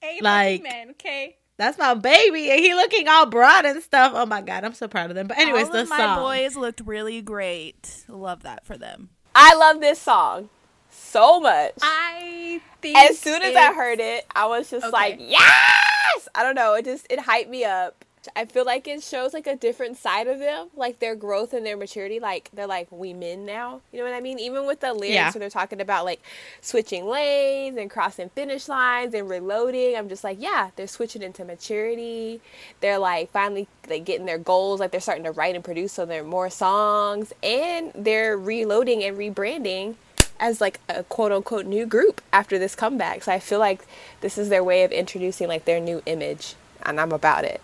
Hey, like- like man, okay. That's my baby, and he looking all broad and stuff. Oh my god, I'm so proud of them. But anyways, All the of my song. boys looked really great. Love that for them. I love this song so much. I think as soon as I heard it, I was just Okay. like, yes! I don't know. It just it hyped me up. I feel like it shows like a different side of them, like their growth and their maturity. Like they're like we men now. You know what I mean? Even with the lyrics Yeah. where they're talking about like switching lanes and crossing finish lines and reloading. I'm just like, yeah, they're switching into maturity. They're like finally like getting their goals. Like they're starting to write and produce, so there are more songs, and they're reloading and rebranding as like a quote unquote new group after this comeback. So I feel like this is their way of introducing like their new image, and I'm about it.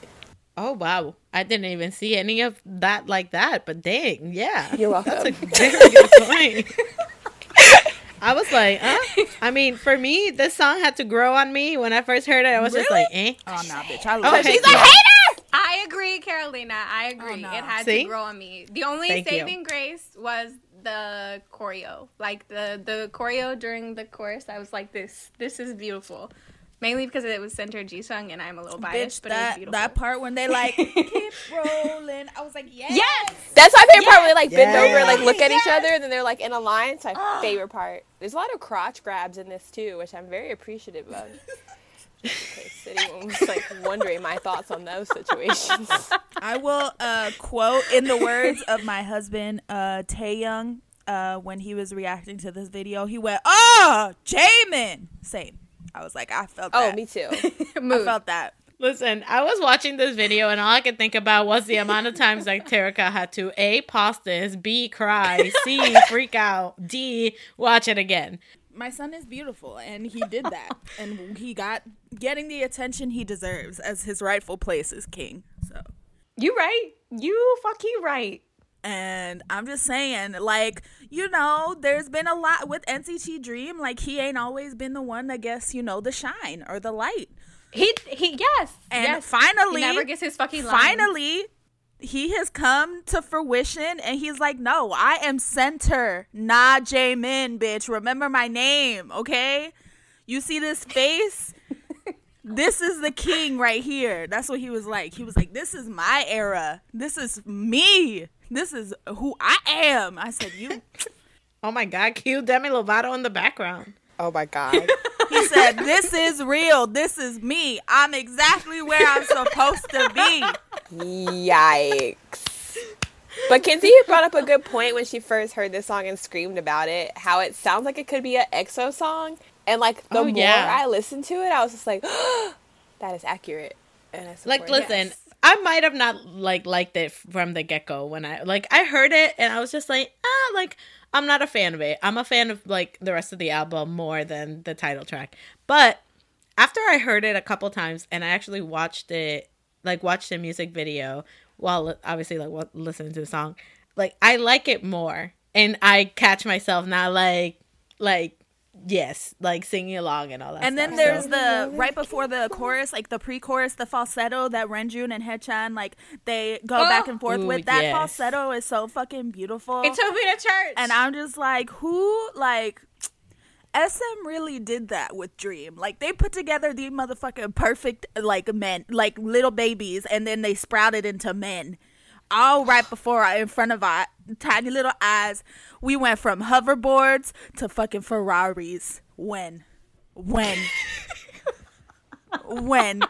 Oh wow, I didn't even see any of that like that. But dang, yeah, You're welcome. That's a very good point. I was like, huh? I mean, for me, this song had to grow on me when I first heard it. I was just like, eh. Oh nah, bitch. I love Okay. it. She's a hater. I agree, Carolina. I agree. no. It had See? to grow on me. The only Thank you. saving grace was the choreo. Like the the choreo during the chorus, I was like, this this is beautiful. Mainly because it was centered Jisung, and I'm a little biased, Bitch, but it was that beautiful. that part when they like keep rolling, I was like, yes, Yes. That's my favorite part. Where they like bend Yes. over and like look at each other, and then they're like in a line. It's my favorite part. There's a lot of crotch grabs in this too, which I'm very appreciative of. In case anyone was like wondering my thoughts on those situations. I will uh, quote in the words of my husband, uh, Taeyong, uh, when he was reacting to this video. He went, "Oh, Jaemin." Same. I was like, I felt Oh, that. me too. I felt that. Listen, I was watching this video and all I could think about was the amount of times like Terica had to A pause this, B cry, C freak out, D watch it again. my son is beautiful and he did that and he got getting the attention he deserves as his rightful place as king so You right. You fucking right. And i'm just saying like you know there's been a lot with nct dream like he ain't always been the one that gets you know the shine or the light. He he yes. and yes. finally he never gets his fucking line. finally he has come to fruition and he's like no i am center nah Jaemin bitch. Remember my name okay? You see this face? This is the king right here. That's what he was like. He was like this is my era. This is me this is who i am i said you Oh my God, cue Demi Lovato in the background. Oh my god. he said this is real this is me i'm exactly where i'm supposed to be Yikes. But Kenzie brought up a good point when she first heard this song and screamed about it. How it sounds like it could be an EXO song, and like the Oh, more yeah. I listened to it, I was just like, "That is accurate." And I said, Like, listen, it. I might have not like liked it from the get go when I like I heard it and I was just like, ah, like I'm not a fan of it. I'm a fan of like the rest of the album more than the title track. But after I heard it a couple times and I actually watched it, like watched the music video while obviously like listening to the song, like I like it more, and I catch myself now like like yes, like singing along and all that. And then there's So- the right before the chorus, like the pre-chorus, the falsetto that Renjun and Haechan like they go Oh. back and forth Ooh, with. That yes. falsetto is so fucking beautiful. it took me to church. and I'm just like, who like SM really did that with Dream. Like they put together the motherfucking perfect like men, like little babies, and then they sprouted into men. All right before uh, in front of our tiny little eyes, we went from hoverboards to fucking Ferraris. When, when, when?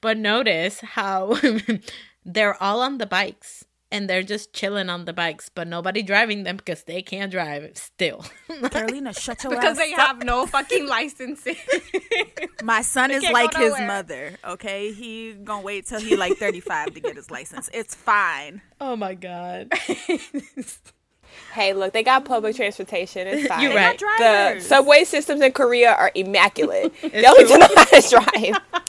But notice how they're all on the bikes and they're just chilling on the bikes, but nobody driving them because they can't drive still. Carolina, shut your because ass they up. have no fucking licenses. My son is like his mother. Okay, he gonna wait till he like thirty five to get his license. It's fine. oh my god. hey, look, they got public transportation. It's fine. You're right. The subway systems in Korea are immaculate. they only true. know how to drive.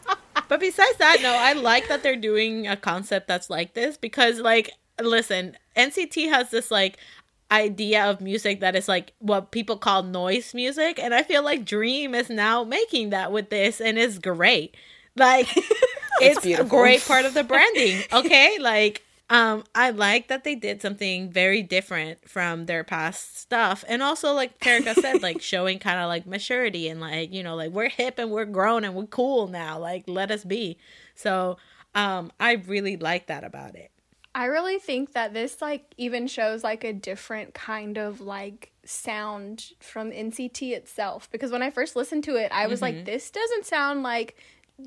But besides that, no, I like that they're doing a concept that's like this because, like, listen, NCT has this like idea of music that is like what people call noise music, and I feel like Dream is now making that with this, and it's great. Like, it's, a great part of the branding. Okay, like. Um, I like that they did something very different from their past stuff, and also like Terica said, like showing kind of like maturity and like you know like we're hip and we're grown and we're cool now. Like let us be. So, um, I really like that about it. I really think that this like even shows like a different kind of like sound from NCT itself because when I first listened to it, I was like mm-hmm. this doesn't sound like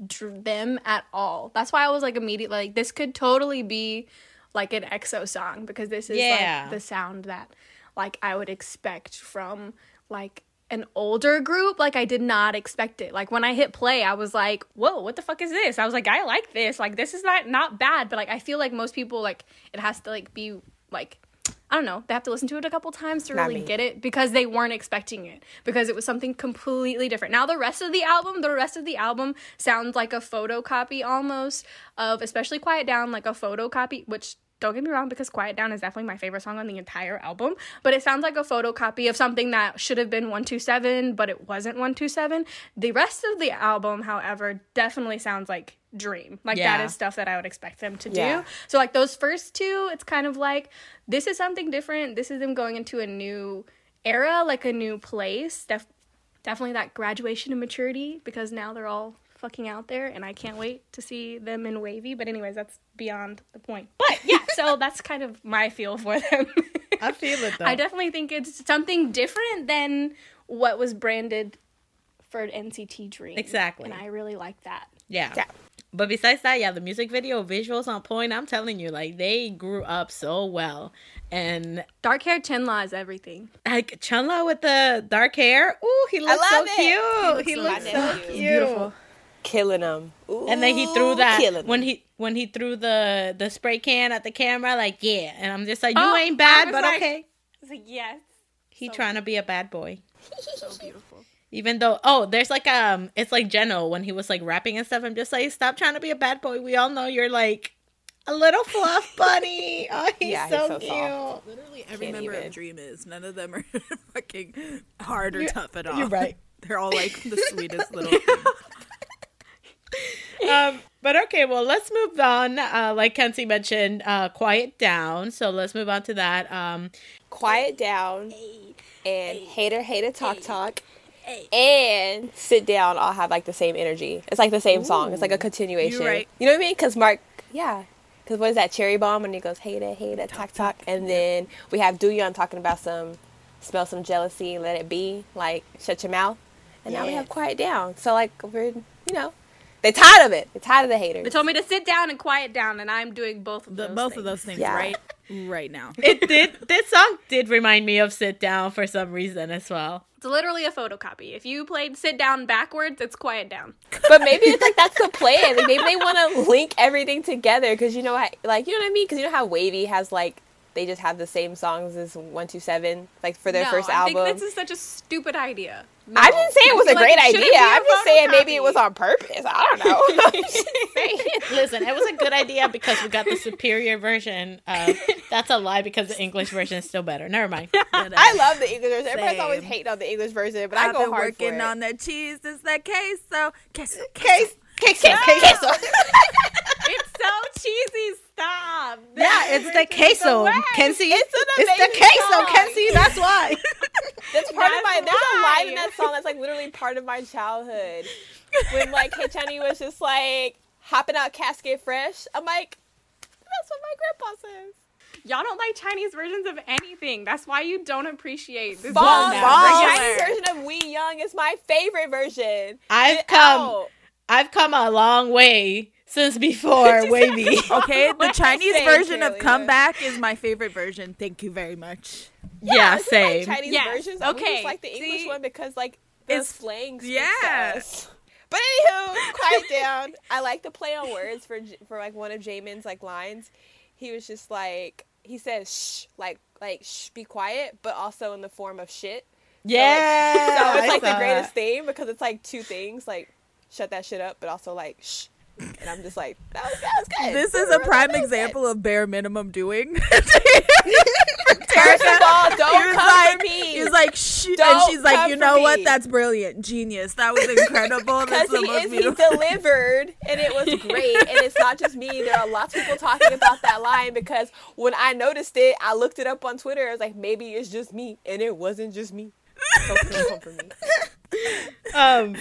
dr- them at all. That's why I was like immediately like this could totally be like an EXO song because this is Yeah. like the sound that like I would expect from like an older group like i did not expect it. Like when i hit play i was like whoa what the fuck is this? I was like i like this. Like this is not not bad. But like i feel like most people like it has to like be like i don't know. They have to listen to it a couple times to Not really me. get it because they weren't expecting it because it was something completely different. Now the rest of the album the rest of the album sounds like a photocopy almost of especially quiet down like a photocopy which don't get me wrong because quiet down is definitely my favorite song on the entire album but it sounds like a photocopy of something that should have been 127 but it wasn't 127 the rest of the album however definitely sounds like dream. Like that Yeah. is stuff that i would expect them to do. Yeah. so like those first two it's kind of like this is something different. This is them going into a new era like a new place. Def- definitely that graduation and maturity because now they're all fucking out there and I can't wait to see them in WayV. But anyways, that's beyond the point. But yeah, so that's kind of my feel for them. I feel it though. I definitely think it's something different than what was branded for NCT Dream. Exactly. And I really like that. Yeah. Yeah. But besides that, yeah, the music video visuals on point. I'm telling you, like they grew up so well, and Dark hair Chenle is everything. like Chenle with the dark hair. Ooh, he looks so it. cute. He looks, so so cute. cute. Beautiful. Killing them. And then he threw that Killing 'em. when he when he threw the the spray can at the camera, like yeah. And I'm just like, you Oh, ain't bad, but like- okay. I was like, yes. He trying to be a bad boy. So beautiful. Even though, oh, there's like um, it's like Jeno when he was like rapping and stuff. I'm just like, stop trying to be a bad boy. We all know you're like a little fluff bunny. Oh, he's Yeah, he's so, so cute. soft. Literally every Can't member even. of Dream is. None of them are fucking hard or You're- tough at all. you're right. They're all like the sweetest little. um, but okay, well, let's move on. Uh, like Kenzie mentioned, uh, quiet down. So let's move on to that. Um, Quiet down and hater hater talk talk. And sit down all have like the same energy. It's like the same song. It's like a continuation. right. You know what I mean? Because Mark, yeah. Because what is that cherry bomb when he goes hater hater talk talk, and then we have Doyoung talking about some smell some jealousy, let it be, like shut your mouth, and now we have quiet down. So like we're you know they tired of it. They're tired of the haters. They told me to sit down and quiet down, and I'm doing both of The, those. both things. of those things Yeah. right right now. it did. This song did remind me of "Sit Down" for some reason as well. It's literally a photocopy. If you played sit down backwards, it's quiet down. But maybe it's like that's the plan. Like maybe they want to link everything together because you know, how, like you know what I mean? Because you know how WayV has like they just have the same songs as One Two Seven, like for their no, first I album. think this is such a stupid idea. No. I didn't say it was a Like, great idea. be a I'm just saying maybe it was on purpose. I don't know. I'm just saying. Listen, it was a good idea because we got the superior version. Of, that's a lie because the English version is still better. Never mind. I love the English version. Everybody's always Same. hating on the English version, but I I've go been hard for working it. on the cheese. It's that queso. Queso. Case, case, case, Queso. It's so cheesy. Stop. Yeah, it's the queso, way. Kenzie. It's an It's the amazing queso, song. Kenzie. That's why. That's part of That's my. There's a line in that song that's like literally part of my childhood. When like Hey Chunny was just like hopping out casket fresh. I'm like, that's what my grandpa says. Y'all don't like Chinese versions of anything. That's why you don't appreciate this. Bomb, now, bomb. regular. Chinese version of We Young is my favorite version. I've Get come. out. I've come a long way since before WayV. Okay, the Chinese Same, version of Comeback is my favorite version. Thank you very much. yeah, I just same. Like Chinese Yes, versions. Okay, just like the English see? one because like the It's- slang. speaks yeah. But anywho, quiet down. I like the play on words for for like one of Jaemin's like lines. He was just like he says shh like like shh be quiet, but also in the form of shit. yeah, So it's like the greatest that. theme because it's like two things like shut that shit up, but also like shh. And I'm just like that was that was good. This That is was a prime good. example of bare minimum doing. First of all, don't was come like, for me. He's like, shh, and she's like, you know what? me." That's brilliant, genius. That was incredible. Because That's he is, he delivered, and it was great. and it's not just me. There are lots of people talking about that line because when I noticed it, I looked it up on Twitter. I was like, maybe it's just me, and it wasn't just me. So please come for me. Um,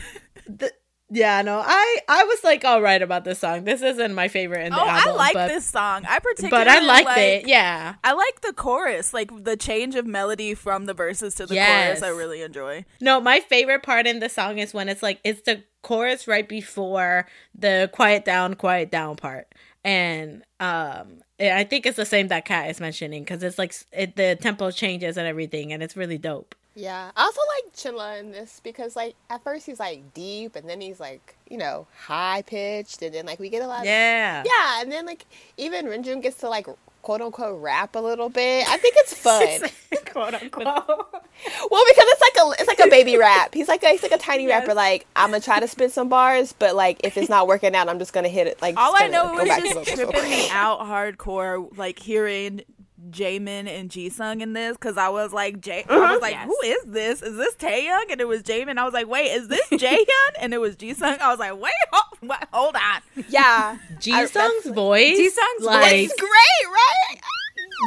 the, yeah, no, I I was like all right about this song. This isn't my favorite in the Oh, album, I like but, this song. I particularly but I liked like, it. Yeah, I like the chorus, like the change of melody from the verses to the Yes. chorus. I really enjoy. no, my favorite part in the song is when it's like it's the chorus right before the quiet down, quiet down part, and um, I think it's the same that Kat is mentioning because it's like it, the tempo changes and everything, and it's really dope. Yeah, I also like Chenle in this because, like, at first he's like deep, and then he's like, you know, high pitched, and then like we get a lot. Of, Yeah, yeah, and then like even Renjun gets to like quote unquote rap a little bit. I think it's fun. quote unquote. Well, because it's like a it's like a baby rap. He's like a, he's like a tiny rapper. Like I'm gonna try to spit some bars, but like if it's not working out, I'm just gonna hit it. Like All I know was just tripping me out hardcore, like hearing Jaemin and Jisung in this, because I was like, J- I was like, Yes. who is this? Is this Taeyong? And it was Jaemin. I was like, wait, is this Jaehyun? And it was Jisung. I was like, wait, hold, wait, hold on. Yeah, G I- Sung's voice, Jisung's like it's great, right?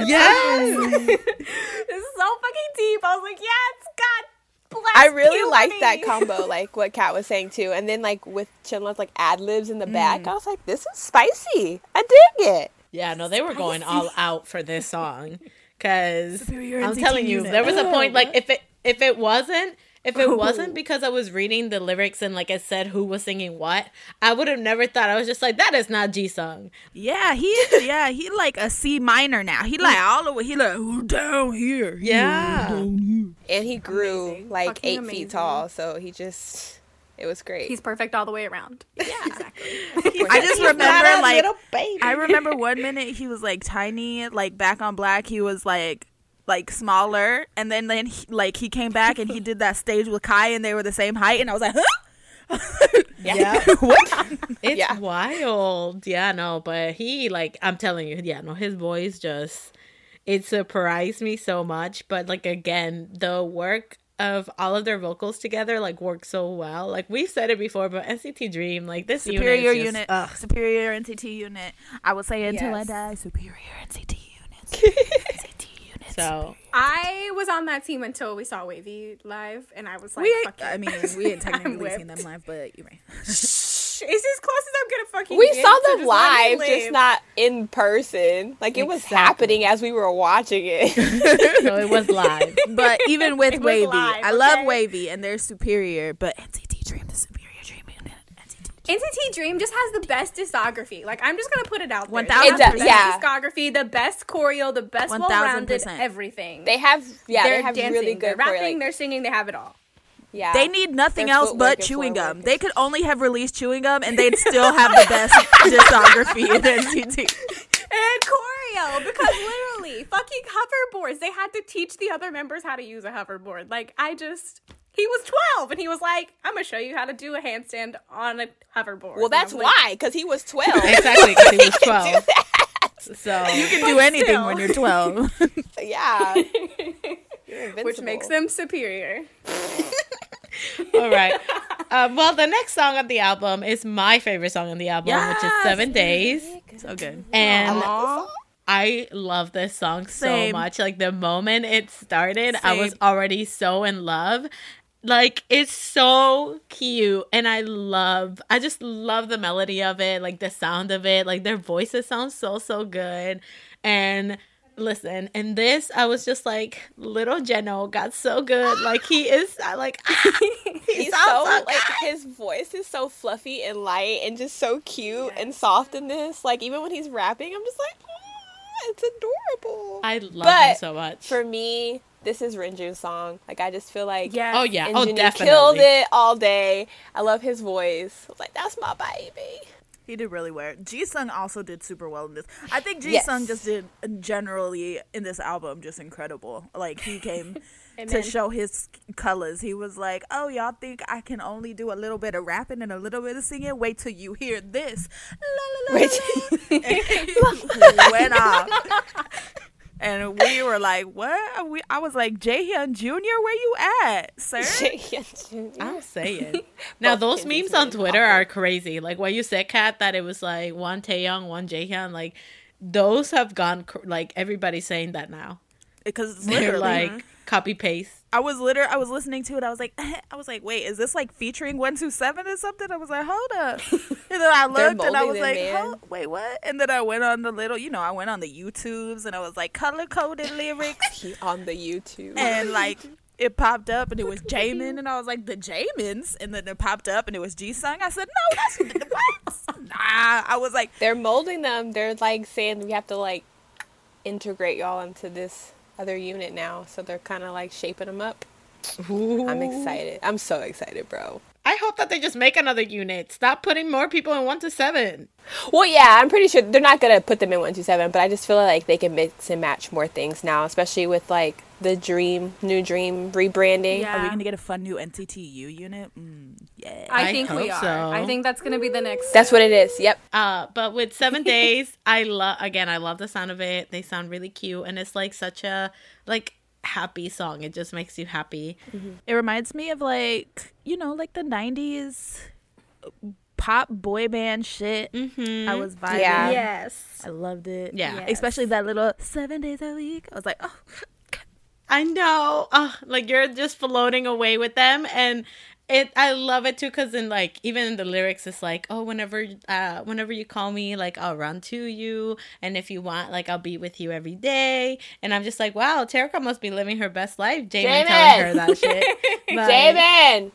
yes. This is so fucking deep. I was like, yeah, it's got black. I really like puberty. that combo, like what Kat was saying too, and then like with Chenle's like ad libs in the Mm. back. I was like, this is spicy. I dig it. Yeah, no, they were going all out for this song because I'm telling you, unit. there was a point like if it if it wasn't if it Oh. wasn't because I was reading the lyrics and like I said who was singing what, I would have never thought. I was just like, that is not Jisung. Yeah, he. Yeah, he like a C minor now. He like all the way. He like "Ooh, down here. He Yeah. down here." And he grew Amazing. like Fucking eight amazing. feet tall, so he just it was great. He's perfect all the way around. yeah, Exactly. I just remember a like baby. I remember one minute he was like tiny, like back on black. He was like like smaller, and then then he, like he came back and he did that stage with Kai, and they were the same height, and I was like, huh? Yeah. what? It's Yeah. wild. Yeah, no, but he like I'm telling you, yeah, no, his voice just it surprised me so much. But like again, the work of all of their vocals together like work so well. Like we've said it before, but NCT Dream, like this Superior unit, is just- unit, ugh. superior NCT unit. I would say until I Yes. die, superior NCT unit. NCT units. So I was on that team until we saw WayV live, and I was like, we, Fuck. I mean, we ain't I'm technically seen them live, but you're right. Shh, it's as close as I'm gonna fucking. We get saw to them just let live, just not in person. Like it was happening as we were watching it. so it was live. But even with It WayV, live, I love okay? WayV, and they're superior. But NCT Dream, the superior Dream unit. NCT. NCT Dream just has the best discography. Like I'm just gonna put it out there. 1000%. They have the It does, yeah. discography, the best choreo, the best 1000%. well-rounded everything. they have, yeah, they're they have dancing, really they're good choreo, rapping, like- they're singing, they have it all. Yeah. They need nothing Their else but chewing gum. They could only have released chewing gum, and they'd still have the best discography in NCT. And choreo, because literally, fucking hoverboards. They had to teach the other members how to use a hoverboard. Like I just, he was 12, and he was like, "I'm gonna show you how to do a handstand on a hoverboard." well, that's I'm like, why, because he was 12. exactly because he was twelve. So You can do anything still. when you're 12. yeah. You're which makes them superior. all right. Um, well, the next song on the album is my favorite song on the album, which is Yes. Seven Days. so good. And Aw. I love this song so Same. much. Like the moment it started, I was already so in love. Like it's so cute and I love I just love the melody of it, like the sound of it, like their voices sound so so good. And listen, and this I was just like little Jeno got so good. Like he is I like he He's so, so like his voice is so fluffy and light and just so cute and soft in this. Like even when he's rapping, I'm just like, "Aw, it's adorable. I love him so much. For me, this is Renjun's song. Like I just feel like Yeah. oh yeah, oh definitely. killed it all day. I love his voice. I was like, that's my baby. He did really well. Jisung also did super well in this. I think G Yes. Sung just did generally in this album just incredible. Like he came to show his colors. He was like, "Oh, y'all think I can only do a little bit of rapping and a little bit of singing? Wait till you hear this." La, la, la, la. went off. And we were like, "What?" We, I was like, "Jaehyun Jr., where you at, sir?" I'm saying. now those memes on Twitter awful. are crazy. Like when you said Kat that it was like one Taeyong, one Jaehyun. Like those have gone cr- like everybody's saying that now. Because They're literally, like copy paste. I was literally, I was listening to it. I was like, I was like, wait, is this like featuring one two seven or something? I was like, hold up. And then I looked and I was like, wait, what? And then I went on the little, you know, I went on the YouTubes and I was like, color coded lyrics, on the YouTube. and like. It popped up and it was Jaemin and I was like the Jaemins and then it popped up and it was Jisung. I said no, that's the what? Nah, I was like They're molding them. They're like saying we have to like integrate y'all into this other unit now. So they're kind of like shaping them up. I'm excited. I'm so excited, bro. I hope that they just make another unit. Stop putting more people in one to seven. Well, yeah, I'm pretty sure they're not gonna put them in one to seven, but I just feel like they can mix and match more things now, especially with like the Dream, New Dream rebranding. Yeah. Are we gonna get a fun new NCTU unit? Mm, yeah. I, I think we are. so. I think that's gonna be the next. That's what it is. Yep. Uh, but with seven days, I love again. I love the sound of it. They sound really cute, and it's like such a like happy song. It just makes you happy. It reminds me of like you know like the '90s pop boy band shit. Mm-hmm. I was vibing. Yeah. yes. I loved it. Yeah. Yes. especially that little seven days a week. I was like, oh, I know. Like you're just floating away with them and it I love it too cuz in like even in the lyrics it's like, "Oh, whenever uh whenever you call me, like I'll run to you and if you want, like I'll be with you every day." And I'm just like, "Wow, Terica must be living her best life." Jaemin telling her that shit. Jaemin.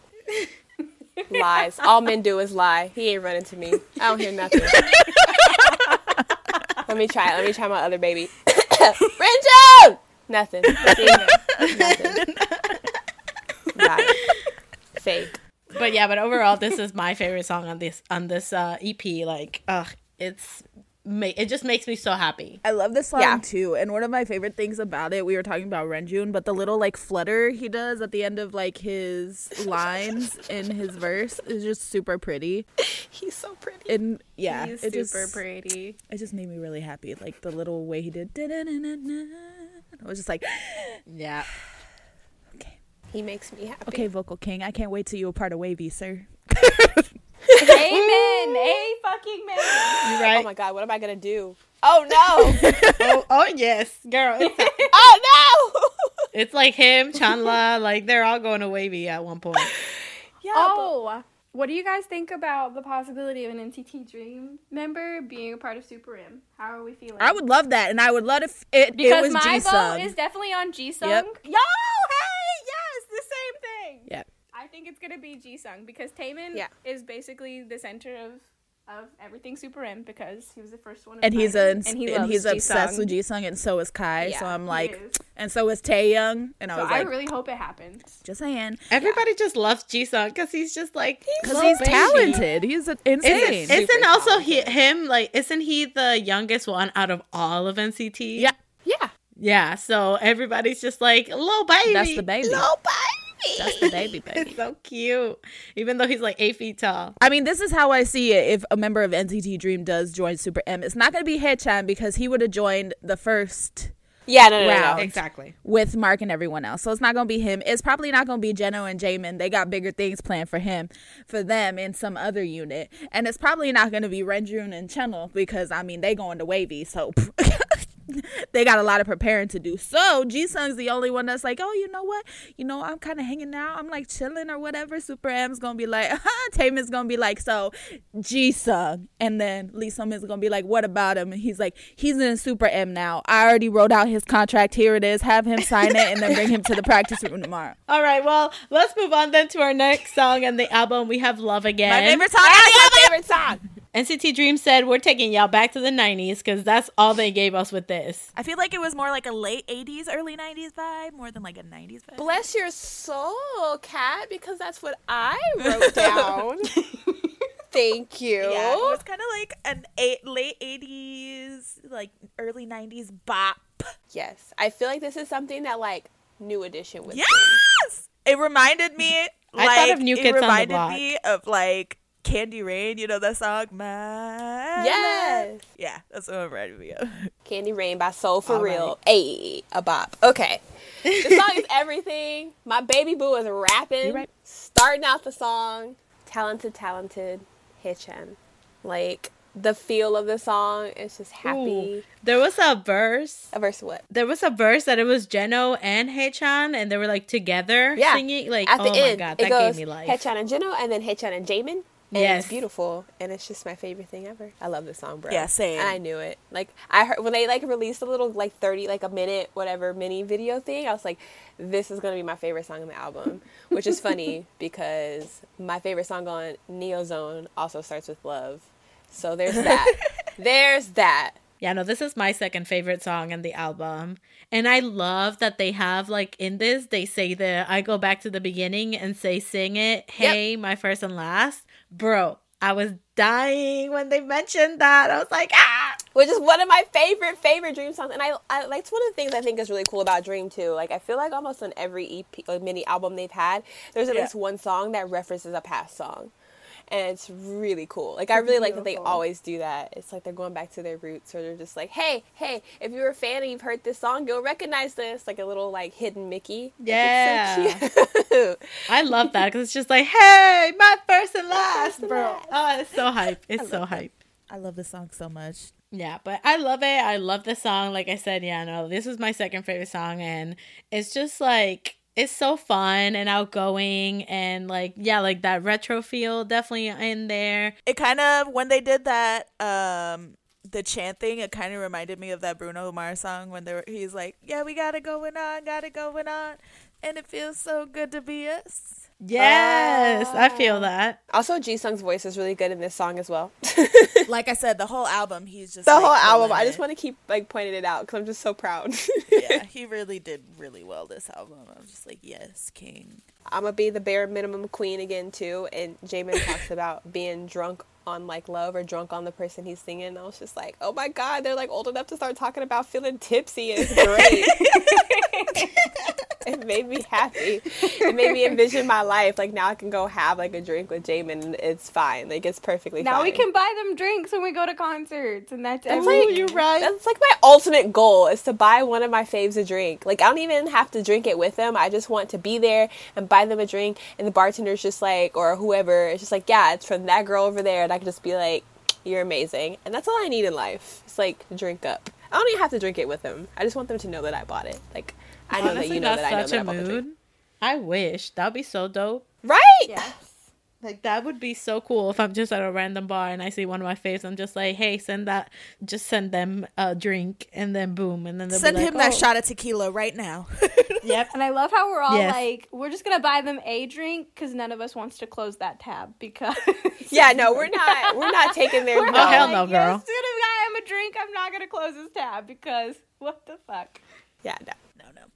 Lies. All men do is lie. He ain't running to me. I don't hear nothing. Let me try. Let me try my other baby. Renjo! Nothing. Nothing. Lie. Fake. But yeah, but overall this is my favorite song on this on this uh EP like ugh, it's ma- it just makes me so happy. I love this song Yeah. too. And one of my favorite things about it, we were talking about Renjun, but the little like flutter he does at the end of like his lines in his verse is just super pretty. He's so pretty. And yeah, He's it super just, pretty. It just made me really happy. Like the little way he did. da-da-da-da-da. I was just like, Yeah. okay, He makes me happy. okay, vocal king. I can't wait till you're part of WayV, sir. Amen. A fucking man. You Oh right? my god, what am I gonna do? Oh no! oh, oh, yes, girl. It's, oh no! it's like him, Chenle, like they're all going to WayV at one point. yeah. Oh, what do you guys think about the possibility of an NCT Dream member being a part of Super M? How are we feeling? I would love that, and I would love if it, it because was my Jisung. vote is definitely on Jisung. Yep. Yo, hey, yes, the same thing. Yeah. I think it's gonna be Jisung because Taemin Yeah. is basically the center of of everything Super M because he was the first one. and he's a, and and, he loves he's obsessed Jisung. with Jisung, and so is Kai. so I'm like, and so is Taeyong, and I So was like, I really hope it happens. just saying, Everybody just loves Jisung because he's just like because little he's talented. He's insane. Isn't, isn't Super also he, him like isn't he the youngest one out of all of NCT? Yeah. Yeah. Yeah, so everybody's just like, little baby. That's the baby. Little baby. That's the baby, baby. it's so cute. Even though he's like eight feet tall. I mean, this is how I see it. If a member of NCT Dream does join Super M, it's not going to be Haechan because he would have joined the first Yeah. No. No. No. Round. no. Exactly. with Mark and everyone else. So it's not going to be him. It's probably not going to be Jeno and Jaemin. They got bigger things planned for him, for them in some other unit. And it's probably not going to be Renjun and Chenle because, I mean, they going to WayV. So they got a lot of preparing to do. So Jisung's the only one that's like, oh, you know what? You know, I'm kind of hanging out. I'm like chilling or whatever. Super M's going to be like, Taemin's going to be like, so Jisung. And then Lee Soo-man's going to be like, what about him? And he's like, he's in Super M now. I already wrote out his contract. Here it is. Have him sign it and then bring him to the practice room tomorrow. All right, well, let's move on then to our next song and the album. We have Love Again. My favorite song. Ah, My favorite song. NCT Dream said we're taking y'all back to the 90s because that's all they gave us with this. I feel like it was more like a late 80s, early 90s vibe, more than like a 90s vibe. Bless your soul, Kat, because that's what I wrote down. Thank you. Yeah, it was kind of like an eight, late 80s, like early 90s bop. Yes, I feel like this is something that like New Edition would. Yes! It reminded me, I thought of New it Kids on the reminded Block. me of like Candy Rain, you know that song? My Yes. Yeah, that's what it reminded me of. Candy Rain by Soul for All Real. Ayy, a bop. Okay. The song is everything. My baby boo is rapping. Right. Starting out the song. Talented, talented Hitchin. Like the feel of the song is just happy. Ooh. There was a verse. A verse what? There was a verse that it was Jeno and Haechan, and they were like together Yeah. singing. Like, At the oh my end, god, it that goes gave me life. Haechan and Jeno and then Haechan and Jaemin. And Yes. it's beautiful, and it's just my favorite thing ever. I love this song, bro. Yeah, same. And I knew it. Like I heard when they like released a little like thirty, like a minute, whatever mini video thing. I was like, this is gonna be my favorite song in the album, which is funny because my favorite song on Neo Zone also starts with love. So there's that. there's that. Yeah, no, this is my second favorite song in the album. And I love that they have like in this, they say the I go back to the beginning and say sing it, hey, my first and last. Bro, I was dying when they mentioned that. I was like, ah which is one of my favorite favorite dream songs and i, I like it's one of the things i think is really cool about dream too like i feel like almost on every ep like mini album they've had there's at Yeah. least one song that references a past song and it's really cool like i really like that they always do that it's like they're going back to their roots or they're just like hey hey if you're a fan and you've heard this song you'll recognize this like a little like hidden mickey Like, it's so cute. I love that because it's just like, hey, my first and last, first and bro. last. Oh, it's so hype. It's so hype. I love this song so much. Yeah, but I love it. I love the song. Like I said, yeah, no, this is my second favorite song, and it's just like it's so fun and outgoing, and like yeah, like that retro feel definitely in there. It kind of when they did that um the chant thing, it kind of reminded me of that Bruno Mars song when they were, he's like, "Yeah, we got it going on, got it going on, and it feels so good to be us." Yes, I feel ah. that. also Jisung's voice is really good in this song as well Like I said, the whole album, he's just the like, whole album i just want to keep like pointing it out because i'm just so proud yeah, he really did really well this album. I'm just like, yes, king. I'm gonna be the bare minimum queen again too. And Jaemin talks about being drunk on like love or drunk on the person he's singing. And I was just like, oh my god, they're like old enough to start talking about feeling tipsy. And it's great. it made me happy. It made me envision my life. Like now I can go have like a drink with Jaemin and it's fine. Like it's perfectly Now fine. we can buy them drinks when we go to concerts, and that's That's every- like you're right. That's like my ultimate goal is to buy one of my faves a drink. Like I don't even have to drink it with them. I just want to be there and buy them a drink, and the bartender's just like, or whoever, it's just like, yeah, it's from that girl over there, and I can just be like, you're amazing, and that's all I need in life. It's like drink up. I don't even have to drink it with them. I just want them to know that I bought it. Like I know Honestly, that you know that's that I know such that I a bought the drink. mood. I wish that'd be so dope. Right? Yes. Like that would be so cool if I'm just at a random bar and I see one of my faves. I'm just like, hey, send that, just send them a drink, and then boom, and then Send be like, him that "Oh." shot of tequila right now. Yep. And I love how we're all Yes. like, we're just gonna buy them a drink because none of us wants to close that tab because. Yeah, no, we're not. We're not taking their. We're no. Oh, hell like, no, girl. Yes, soon as I am a drink, I'm not gonna close this tab because what the fuck. Yeah, no.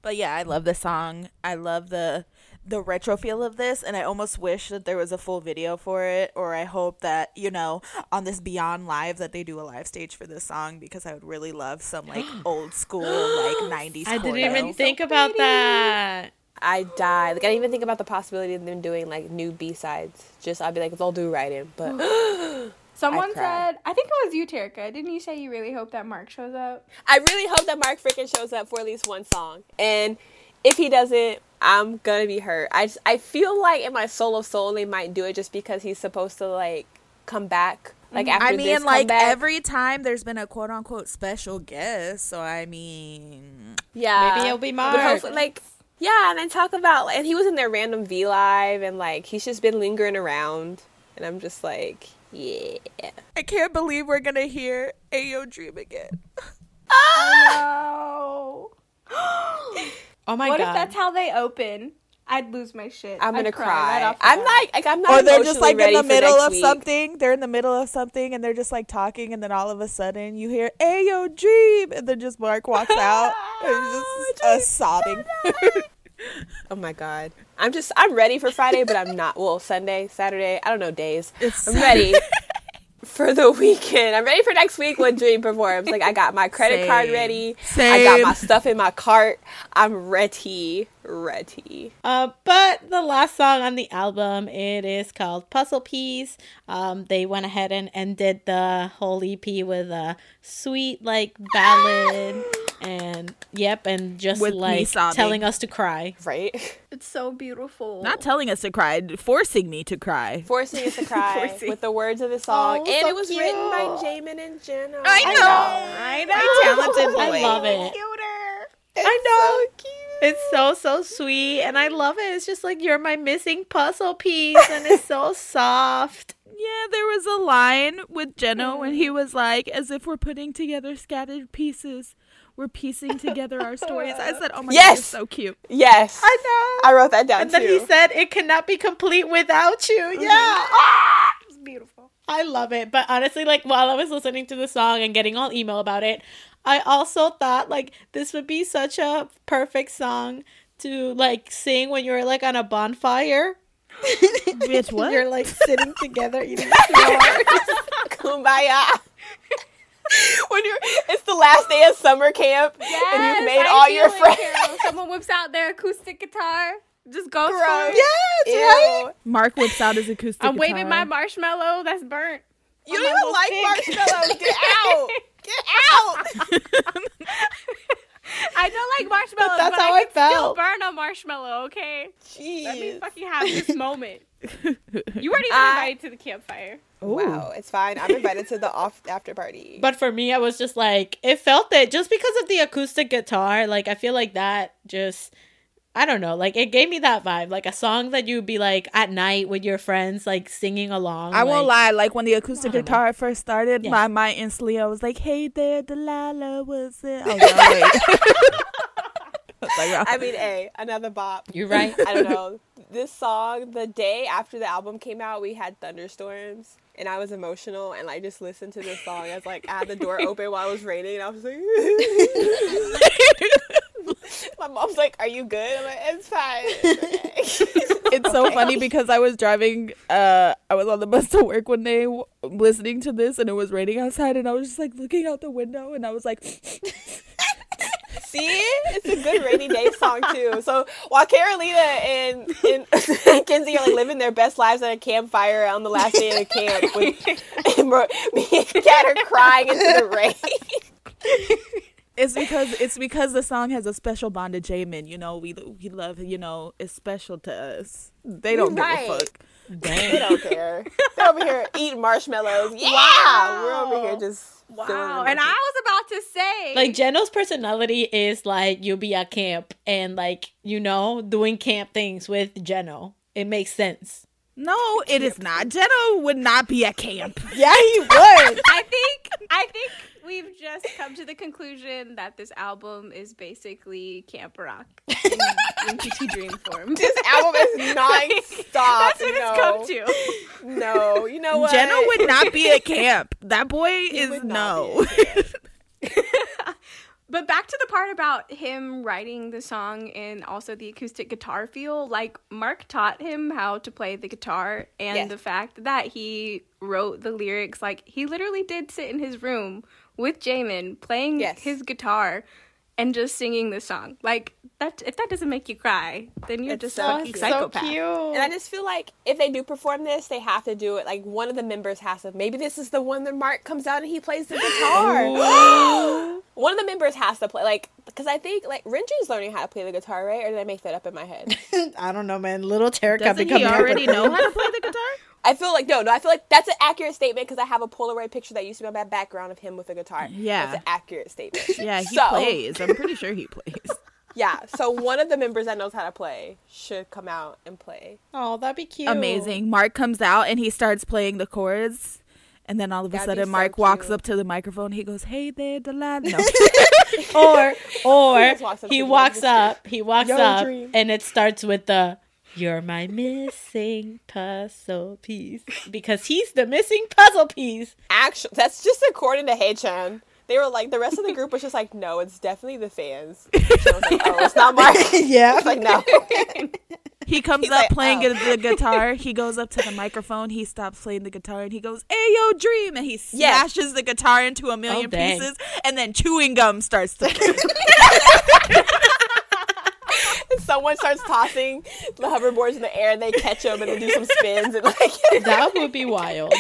No, no. But yeah, I love the song. I love the the retro feel of this, and I almost wish that there was a full video for it, or I hope that you know on this Beyond Live that they do a live stage for this song because I would really love some like old school like '90s. I didn't choreo. even think about that. I die. Like I didn't even think about the possibility of them doing like new B sides. Just I'd be like, they'll do Ridin', but Someone cry. said, I think it was you, Terica. Didn't you say you really hope that Mark shows up? I really hope that Mark freaking shows up for at least one song. And if he doesn't, I'm gonna be hurt. I just I feel like in my soul of soul they might do it just because he's supposed to like come back. Like mm-hmm. after I this mean, like comeback. every time there's been a quote unquote special guest, so I mean, yeah, Maybe it'll be But Mark. hopefully, like yeah, and then talk about and he was in their random V live and like he's just been lingering around, and I'm just like yeah. I can't believe we're gonna hear Ayo Dream again. No. Oh my what god. What if that's how they open? I'd lose my shit. I'm I'd gonna cry. cry. right I'm not. like, like I'm not. Or they're just like in the middle of week. something. They're in the middle of something and they're just like talking, and then all of a sudden you hear "Ayo Dream," and then just Mark walks out. and it's just a sobbing. Oh my god. I'm just I'm ready for Friday, but I'm not. Well, Sunday, Saturday, I don't know days. It's I'm ready for the weekend. I'm ready for next week when Dream performs. Like I got my credit card Same. ready. I got my stuff in my cart. I'm ready. Ready. Uh, but the last song on the album, it is called Puzzle Piece. Um, they went ahead and ended the whole EP with a sweet like ballad, and yep, and just With like telling us to cry. Right? It's so beautiful. Not telling us to cry, forcing me to cry. Forcing us to cry with the words of the song. Oh, and so it was written by cute. Jaemin and Jeno. I know. I know. talented I love it. It's I know. So cute. It's so so sweet, and I love it. It's just like you're my missing puzzle piece, and it's so soft. Yeah, there was a line with Jeno when he mm-hmm. was like, as if we're putting together scattered pieces. We're piecing together our stories. I said, oh my god, Yes! it's so cute. Yes. I know. I wrote that down And then he said, "It cannot be complete without you." Mm-hmm. Yeah. It's beautiful. I love it. But honestly, like while I was listening to the song and getting all email about it, I also thought like this would be such a perfect song to like sing when you're like on a bonfire. Bitch, what? You're like sitting together eating s'mores. Kumbaya. when you're, it's the last day of summer camp, and you've made I all your friends. Carol. Someone whips out their acoustic guitar. Just goes for Gross. it. yes, Ew. right? Mark whips out his acoustic I'm waving my marshmallow that's burnt. You don't even like stick. marshmallows. Get out. Get out. I don't like marshmallows, that's but how I I can still felt. burn a marshmallow. Okay, let me Jeez. fucking have this moment. You weren't even I- invited to the campfire. Wow, it's fine. I'm invited to the off after party. But for me, I was just like, it felt it just because of the acoustic guitar. Like, I feel like that just, I don't know, like it gave me that vibe, like a song that you'd be like at night with your friends, like singing along. I won't lie, like when the acoustic don't know. guitar first started, Yeah. my mind instantly I was like, "Hey there, Delilah, was it?" Oh, I was like, oh. I I mean, a another bop. You're right. I don't know. This song, the day after the album came out, we had thunderstorms, and I was emotional, and I just listened to this song as like I had the door open while it was raining, and I was like, my mom's like, "Are you good?" I'm like, "It's fine." It's, okay." it's so funny because I was driving. Uh, I was on the bus to work one day, w- listening to this, and it was raining outside, and I was just like looking out the window, and I was like, See, it's a good rainy day song too. So while Carolina and and Kenzie are like living their best lives at a campfire on the last day of camp, with and me and Kat are crying into the rain. It's because it's because the song has a special bond to Jaemin. You know, we we love. You know, it's special to us. They don't Right. give a fuck. Damn. They don't care. They're over here eating marshmallows. Yeah, we're over here just. Wow. And. I was about to say Like Jeno's personality is like you'll be at camp and like you know doing camp things with Jeno. It makes sense. No, it is not. Jeno would not be at camp. Yeah, he would. I think I think we've just come to the conclusion that this album is basically camp rock in, in TT Dream form. this album is non-stop. That's what no. it's come to. No, you know what? Jeno would not be at camp. That boy is no. But back to the part about him writing the song and also the acoustic guitar feel, like Mark taught him how to play the guitar and Yes. the fact that he wrote the lyrics, like he literally did sit in his room with Jaemin playing Yes. his guitar and just singing the song. Like that if that doesn't make you cry, then you're It's just so a fucking cute. psychopath. And I just feel like if they do perform this, they have to do it. Like one of the members has to. Maybe this is the one that Mark comes out and he plays the guitar. one of the members has to play. Like because I think like Renjun's learning how to play the guitar, right? Or did I make that up in my head? I don't know, man. Little Terra Doesn't he already know how to play the guitar? I feel like no, no. I feel like that's an accurate statement because I have a Polaroid picture that used to be on my background of him with a guitar. Yeah. that's an accurate statement. Yeah, he So- plays. I'm pretty sure he plays. Yeah, so one of the members that knows how to play should come out and play. Oh, that'd be cute. Amazing. Mark comes out and he starts playing the chords. And then all of a That'd sudden, so Mark walks up to the microphone. He goes, "Hey there, Delilah." No. Or or just walks up he walks up, he walks up, and it starts with the "You're my missing puzzle piece" because he's the missing puzzle piece. Actually, that's just according to Haechan. They were like the rest of the group was just like, no, it's definitely the fans. Like, oh, it's not Mark. Yeah. It's like no. He comes He's up like, playing "Oh." the guitar. He goes up to the microphone. He stops playing the guitar and he goes, "Hey yo, dream!" And he Yes. smashes the guitar into a million Oh, pieces. And then chewing gum starts to. Someone starts tossing the hoverboards in the air, and they catch them and they do some spins and like That would be wild.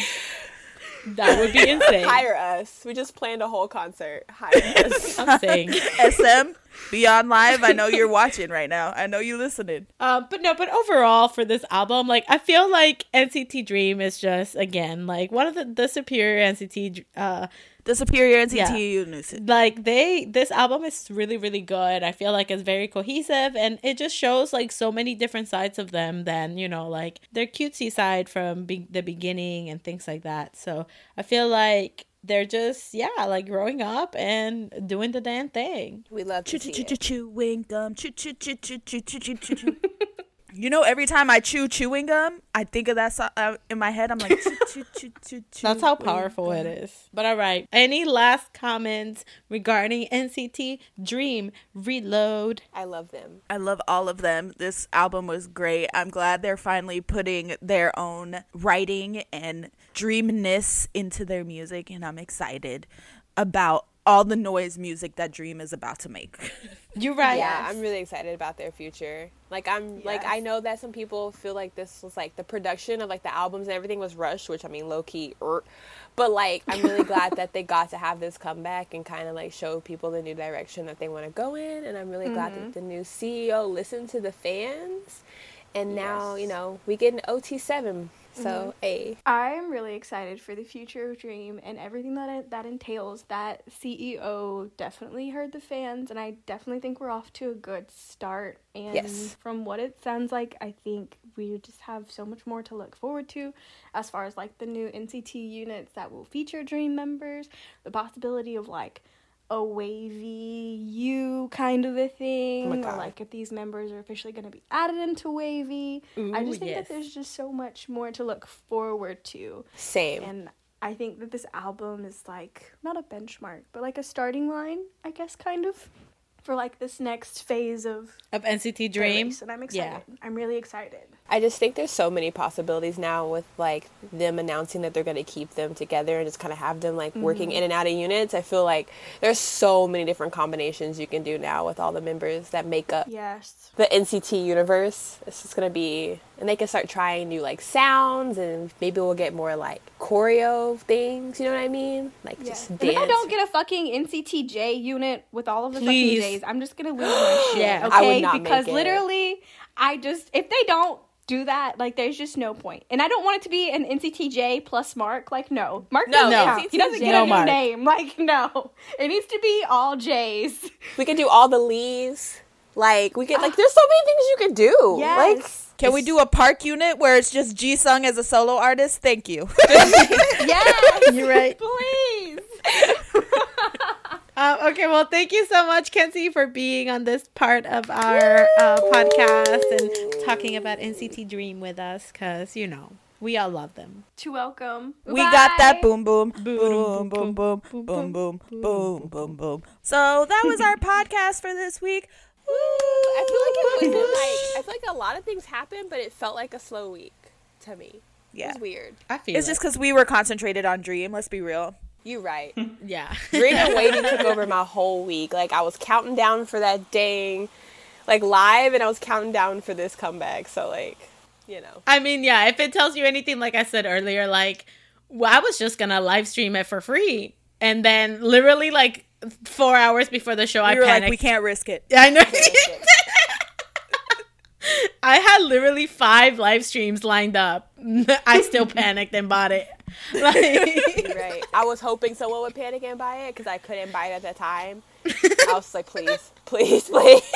That would be insane. hire us. We just planned a whole concert. Hire us. I'm saying. SM, Beyond live. I know you're watching right now. I know you're listening. Um, but no, but overall for this album, like I feel like NCT Dream is just again like one of the the superior NCT uh The superior NCT Yeah. unit. like they this album is really really good i feel like it's very cohesive and it just shows like so many different sides of them than you know like their cutesy side from be- the beginning and things like that so i feel like they're just yeah like growing up and doing the damn thing We love to Chew, see chew, chew, it. chew, chewing gum. Chew, chew, chew, chew, chew, chew, chew, chew, chew. You know, every time I chew chewing gum, I think of that so- uh, in my head. I'm like, chew, chew, chew, chew, chew. that's how powerful it is but all right any last comments regarding nct dream reload I love them. I love all of them. This album was great. I'm glad they're finally putting their own writing and dreamness into their music, and I'm excited about all the noise music that Dream is about to make. you're right Yeah, I'm really excited about their future. Like I'm like I know that some people feel like this was like the production of like the albums and everything was rushed, which I mean low key er. But like I'm really glad that they got to have this comeback and kind of like show people the new direction that they want to go in and I'm really glad that the new CEO listened to the fans. And now, you know, we get an OT7. So, mm-hmm. a I'm really excited for the future of Dream and everything that it, that entails. That CEO definitely heard the fans, and I definitely think we're off to a good start. And Yes. from what it sounds like, I think we just have so much more to look forward to, as far as like the new NCT units that will feature Dream members, the possibility of like a WayV you kind of a thing, God. like if these members are officially going to be added into WayV. I just think yes. that there's just so much more to look forward to. same. And I think that this album is like not a benchmark, but like a starting line, I guess, kind of, for like this next phase of of nct their dream. And I'm Yeah. excited. I'm really excited. I just think there's so many possibilities now with like them announcing that they're going to keep them together and just kind of have them like working mm-hmm. in and out of units. I feel like there's so many different combinations you can do now with all the members that make up Yes. the NCT universe. It's just going to be and they can start trying new like sounds and maybe we'll get more like choreo things, you know what I mean? Like just And dance. if I don't get a fucking NCTJ unit with all of the Please. fucking J's, I'm just gonna lose my shit. Yeah. okay? I would not because make it. literally, I just if they don't do that, like there's just no point. And I don't want it to be an NCTJ plus Mark. Like no, Mark No, doesn't no. count. He doesn't get No a new Mark. name. Like no, it needs to be all J's. we could do all the Lees. Like we could like there's so many things you could do. Like Yes. Can we do a park unit where it's just Jisung as a solo artist? Thank you. yes, You're right. please. Um, okay, well, thank you so much, Kenzie, for being on this part of our uh, podcast and talking about NCT Dream with us because, you know, we all love them. To welcome. we got that Bye. boom boom Boom, boom boom, boom boom boom, boom boom boom, boom boom boom. So that was our podcast for this week. Woo! I feel like it wasn't like I feel like a lot of things happened, but it felt like a slow week to me. It Yeah. was weird. I feel It's just because we were concentrated on Dream. Let's be real. You right. yeah. Dream and waiting took over my whole week. Like I was counting down for that dang like live and I was counting down for this comeback. So like, you know. I mean, yeah, if it tells you anything, like I said earlier, like, well, I was just going to live stream it for free. And then literally, like, four hours before the show, I We were panicked. like, we can't risk it. I know. I had literally five live streams lined up. I still panicked and bought it. Like, right. I was hoping someone would panic and buy it because I couldn't buy it at the time. I was like, please, please, please.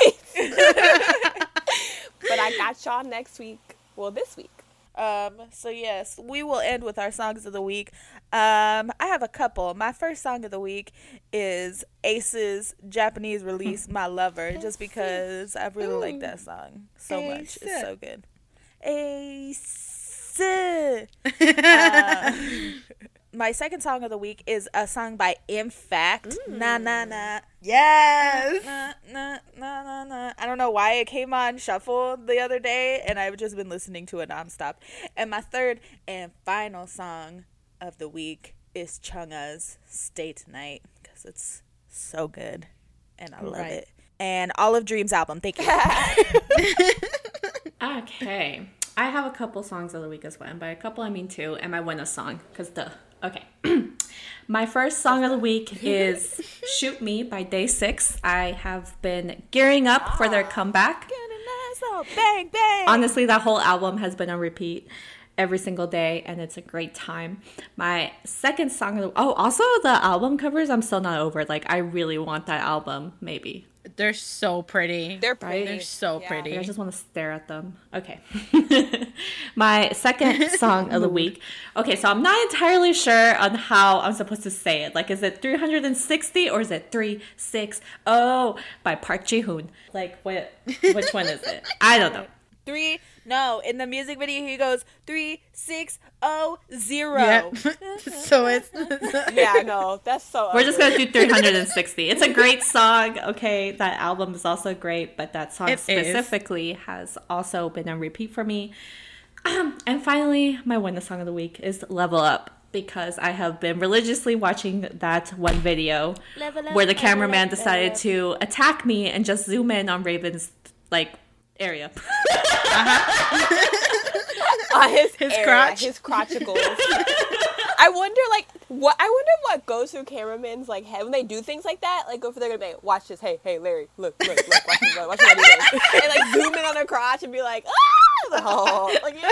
but I got y'all next week. Well, this week. Um, so yes, we will end with our songs of the week. Um, I have a couple. My first song of the week is Ace's Japanese release, "My Lover," just because I really like that song so much. It's so good. Ace. Uh, my second song of the week is a song by In Fact. Na na na. yes. Na, na, na, na, na. I don't know why it came on shuffle the other day, and I've just been listening to it nonstop. And my third and final song of the week is Chungha's "Stay Tonight" because it's so good, and I love Right. it. And Olive Dreams album. Thank you. Okay. I have a couple songs of the week as well. And by a couple, I mean two. And my winner song. Because the. Okay. my first song of the week is Shoot Me by DAY6. I have been gearing up for their ah, comeback. bang bang. Honestly, that whole album has been on repeat every single day, and it's a great time. My second song of the. Oh, also the album covers, I'm still not over. Like, I really want that album, maybe. They're so pretty. They're pretty. They're so Yeah. pretty. I just want to stare at them. Okay. My second song of the week. Okay, so I'm not entirely sure on how I'm supposed to say it. Like, is it 360 or is it 360 by Park Ji Hoon? Like, what? Which one is it? I don't know. Three. No, in the music video he goes three six oh zero. Yep. so it's Yeah, no, that's so. We're just gonna do 360. It's a great song. Okay, that album is also great, but that song It is. specifically has also been on repeat for me. Um, and finally, my winner song of the week is "Level Up" because I have been religiously watching that one video where the cameraman decided to attack me and just zoom in on Ravn's like area. on his His area, crotch? his crotchicles. I wonder, like, what? I wonder what goes through cameramen's like head when they do things like that. Like, go for they're gonna be like, watch this. Hey, hey, Larry, look, look, look, watch this, watch what I this. and like zoom in on their crotch and be like, ah, Like, oh, like. yeah.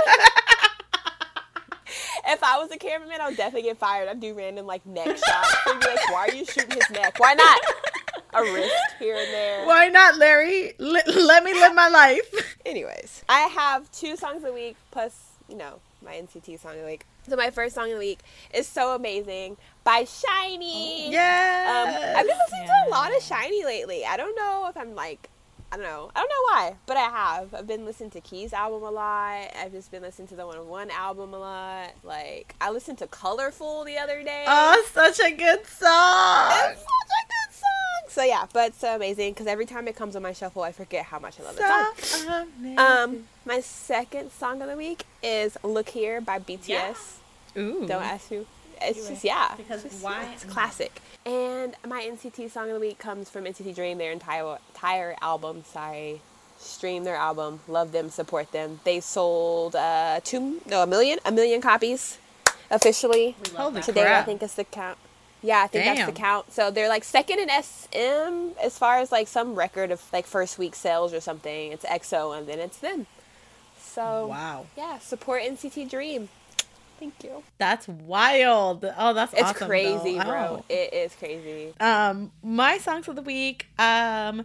If I was a cameraman, I would definitely get fired. I'd do random like neck shots. They'd be like, "Why are you shooting his neck? Why not?" A wrist here and there. why not, Larry? Let, let me live my life. Anyways, I have two songs a week plus, you know, my NCT song of the week. So my first song of the week is "So Amazing" by SHINee. Yeah. Um, I've been listening to a lot of SHINee lately. I don't know if I'm like, I don't know, I don't know why, but I have. I've been listening to Key's album a lot. I've just been listening to the One on One album a lot. Like I listened to Colorful the other day. oh, such a good song. It's such a good song. So yeah, but it's so amazing because every time it comes on my shuffle, I forget how much I love the song. So amazing. Um, my second song of the week is "Look Here" by BTS. Ooh. Don't ask who. It's just yeah, Because it's just- why- It's classic. And my NCT song of the week comes from NCT Dream, their entire entire album. Sorry, stream their album, love them, support them. They sold uh two no a million a million copies officially Holy today. I think is the count. Yeah, I think that's the count. So they're like second in SM as far as like some record of like first week sales or something. It's EXO and then it's them. So Wow. yeah, support NCT Dream. Thank you. That's wild. Oh, that's It's awesome, crazy, though. bro. Oh. It is crazy. Um, my songs of the week. Um,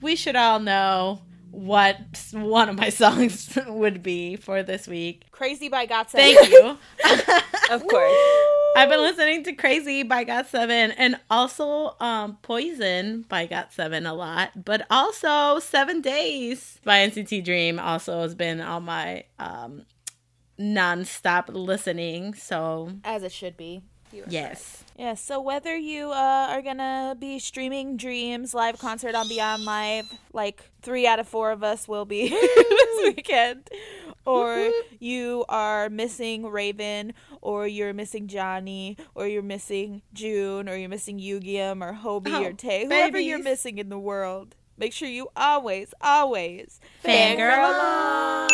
we should all know what one of my songs would be for this week. Crazy by God Thank you. Of course. I've been listening to Crazy by GOT7 and also um Poison by GOT7 a lot, but also Seven Days by NCT Dream also has been on my um non-stop listening. So As it should be. Yes. Yeah, so whether you uh, are gonna be streaming Dreams live concert on Beyond Live, like three out of four of us will be this weekend, or you are missing Ravn, or you're missing Johnny, or you're missing June, or you're missing Yugyeom, or Hobie, Oh, or Tay, whoever you're missing in the world, make sure you always, always Fangirl along.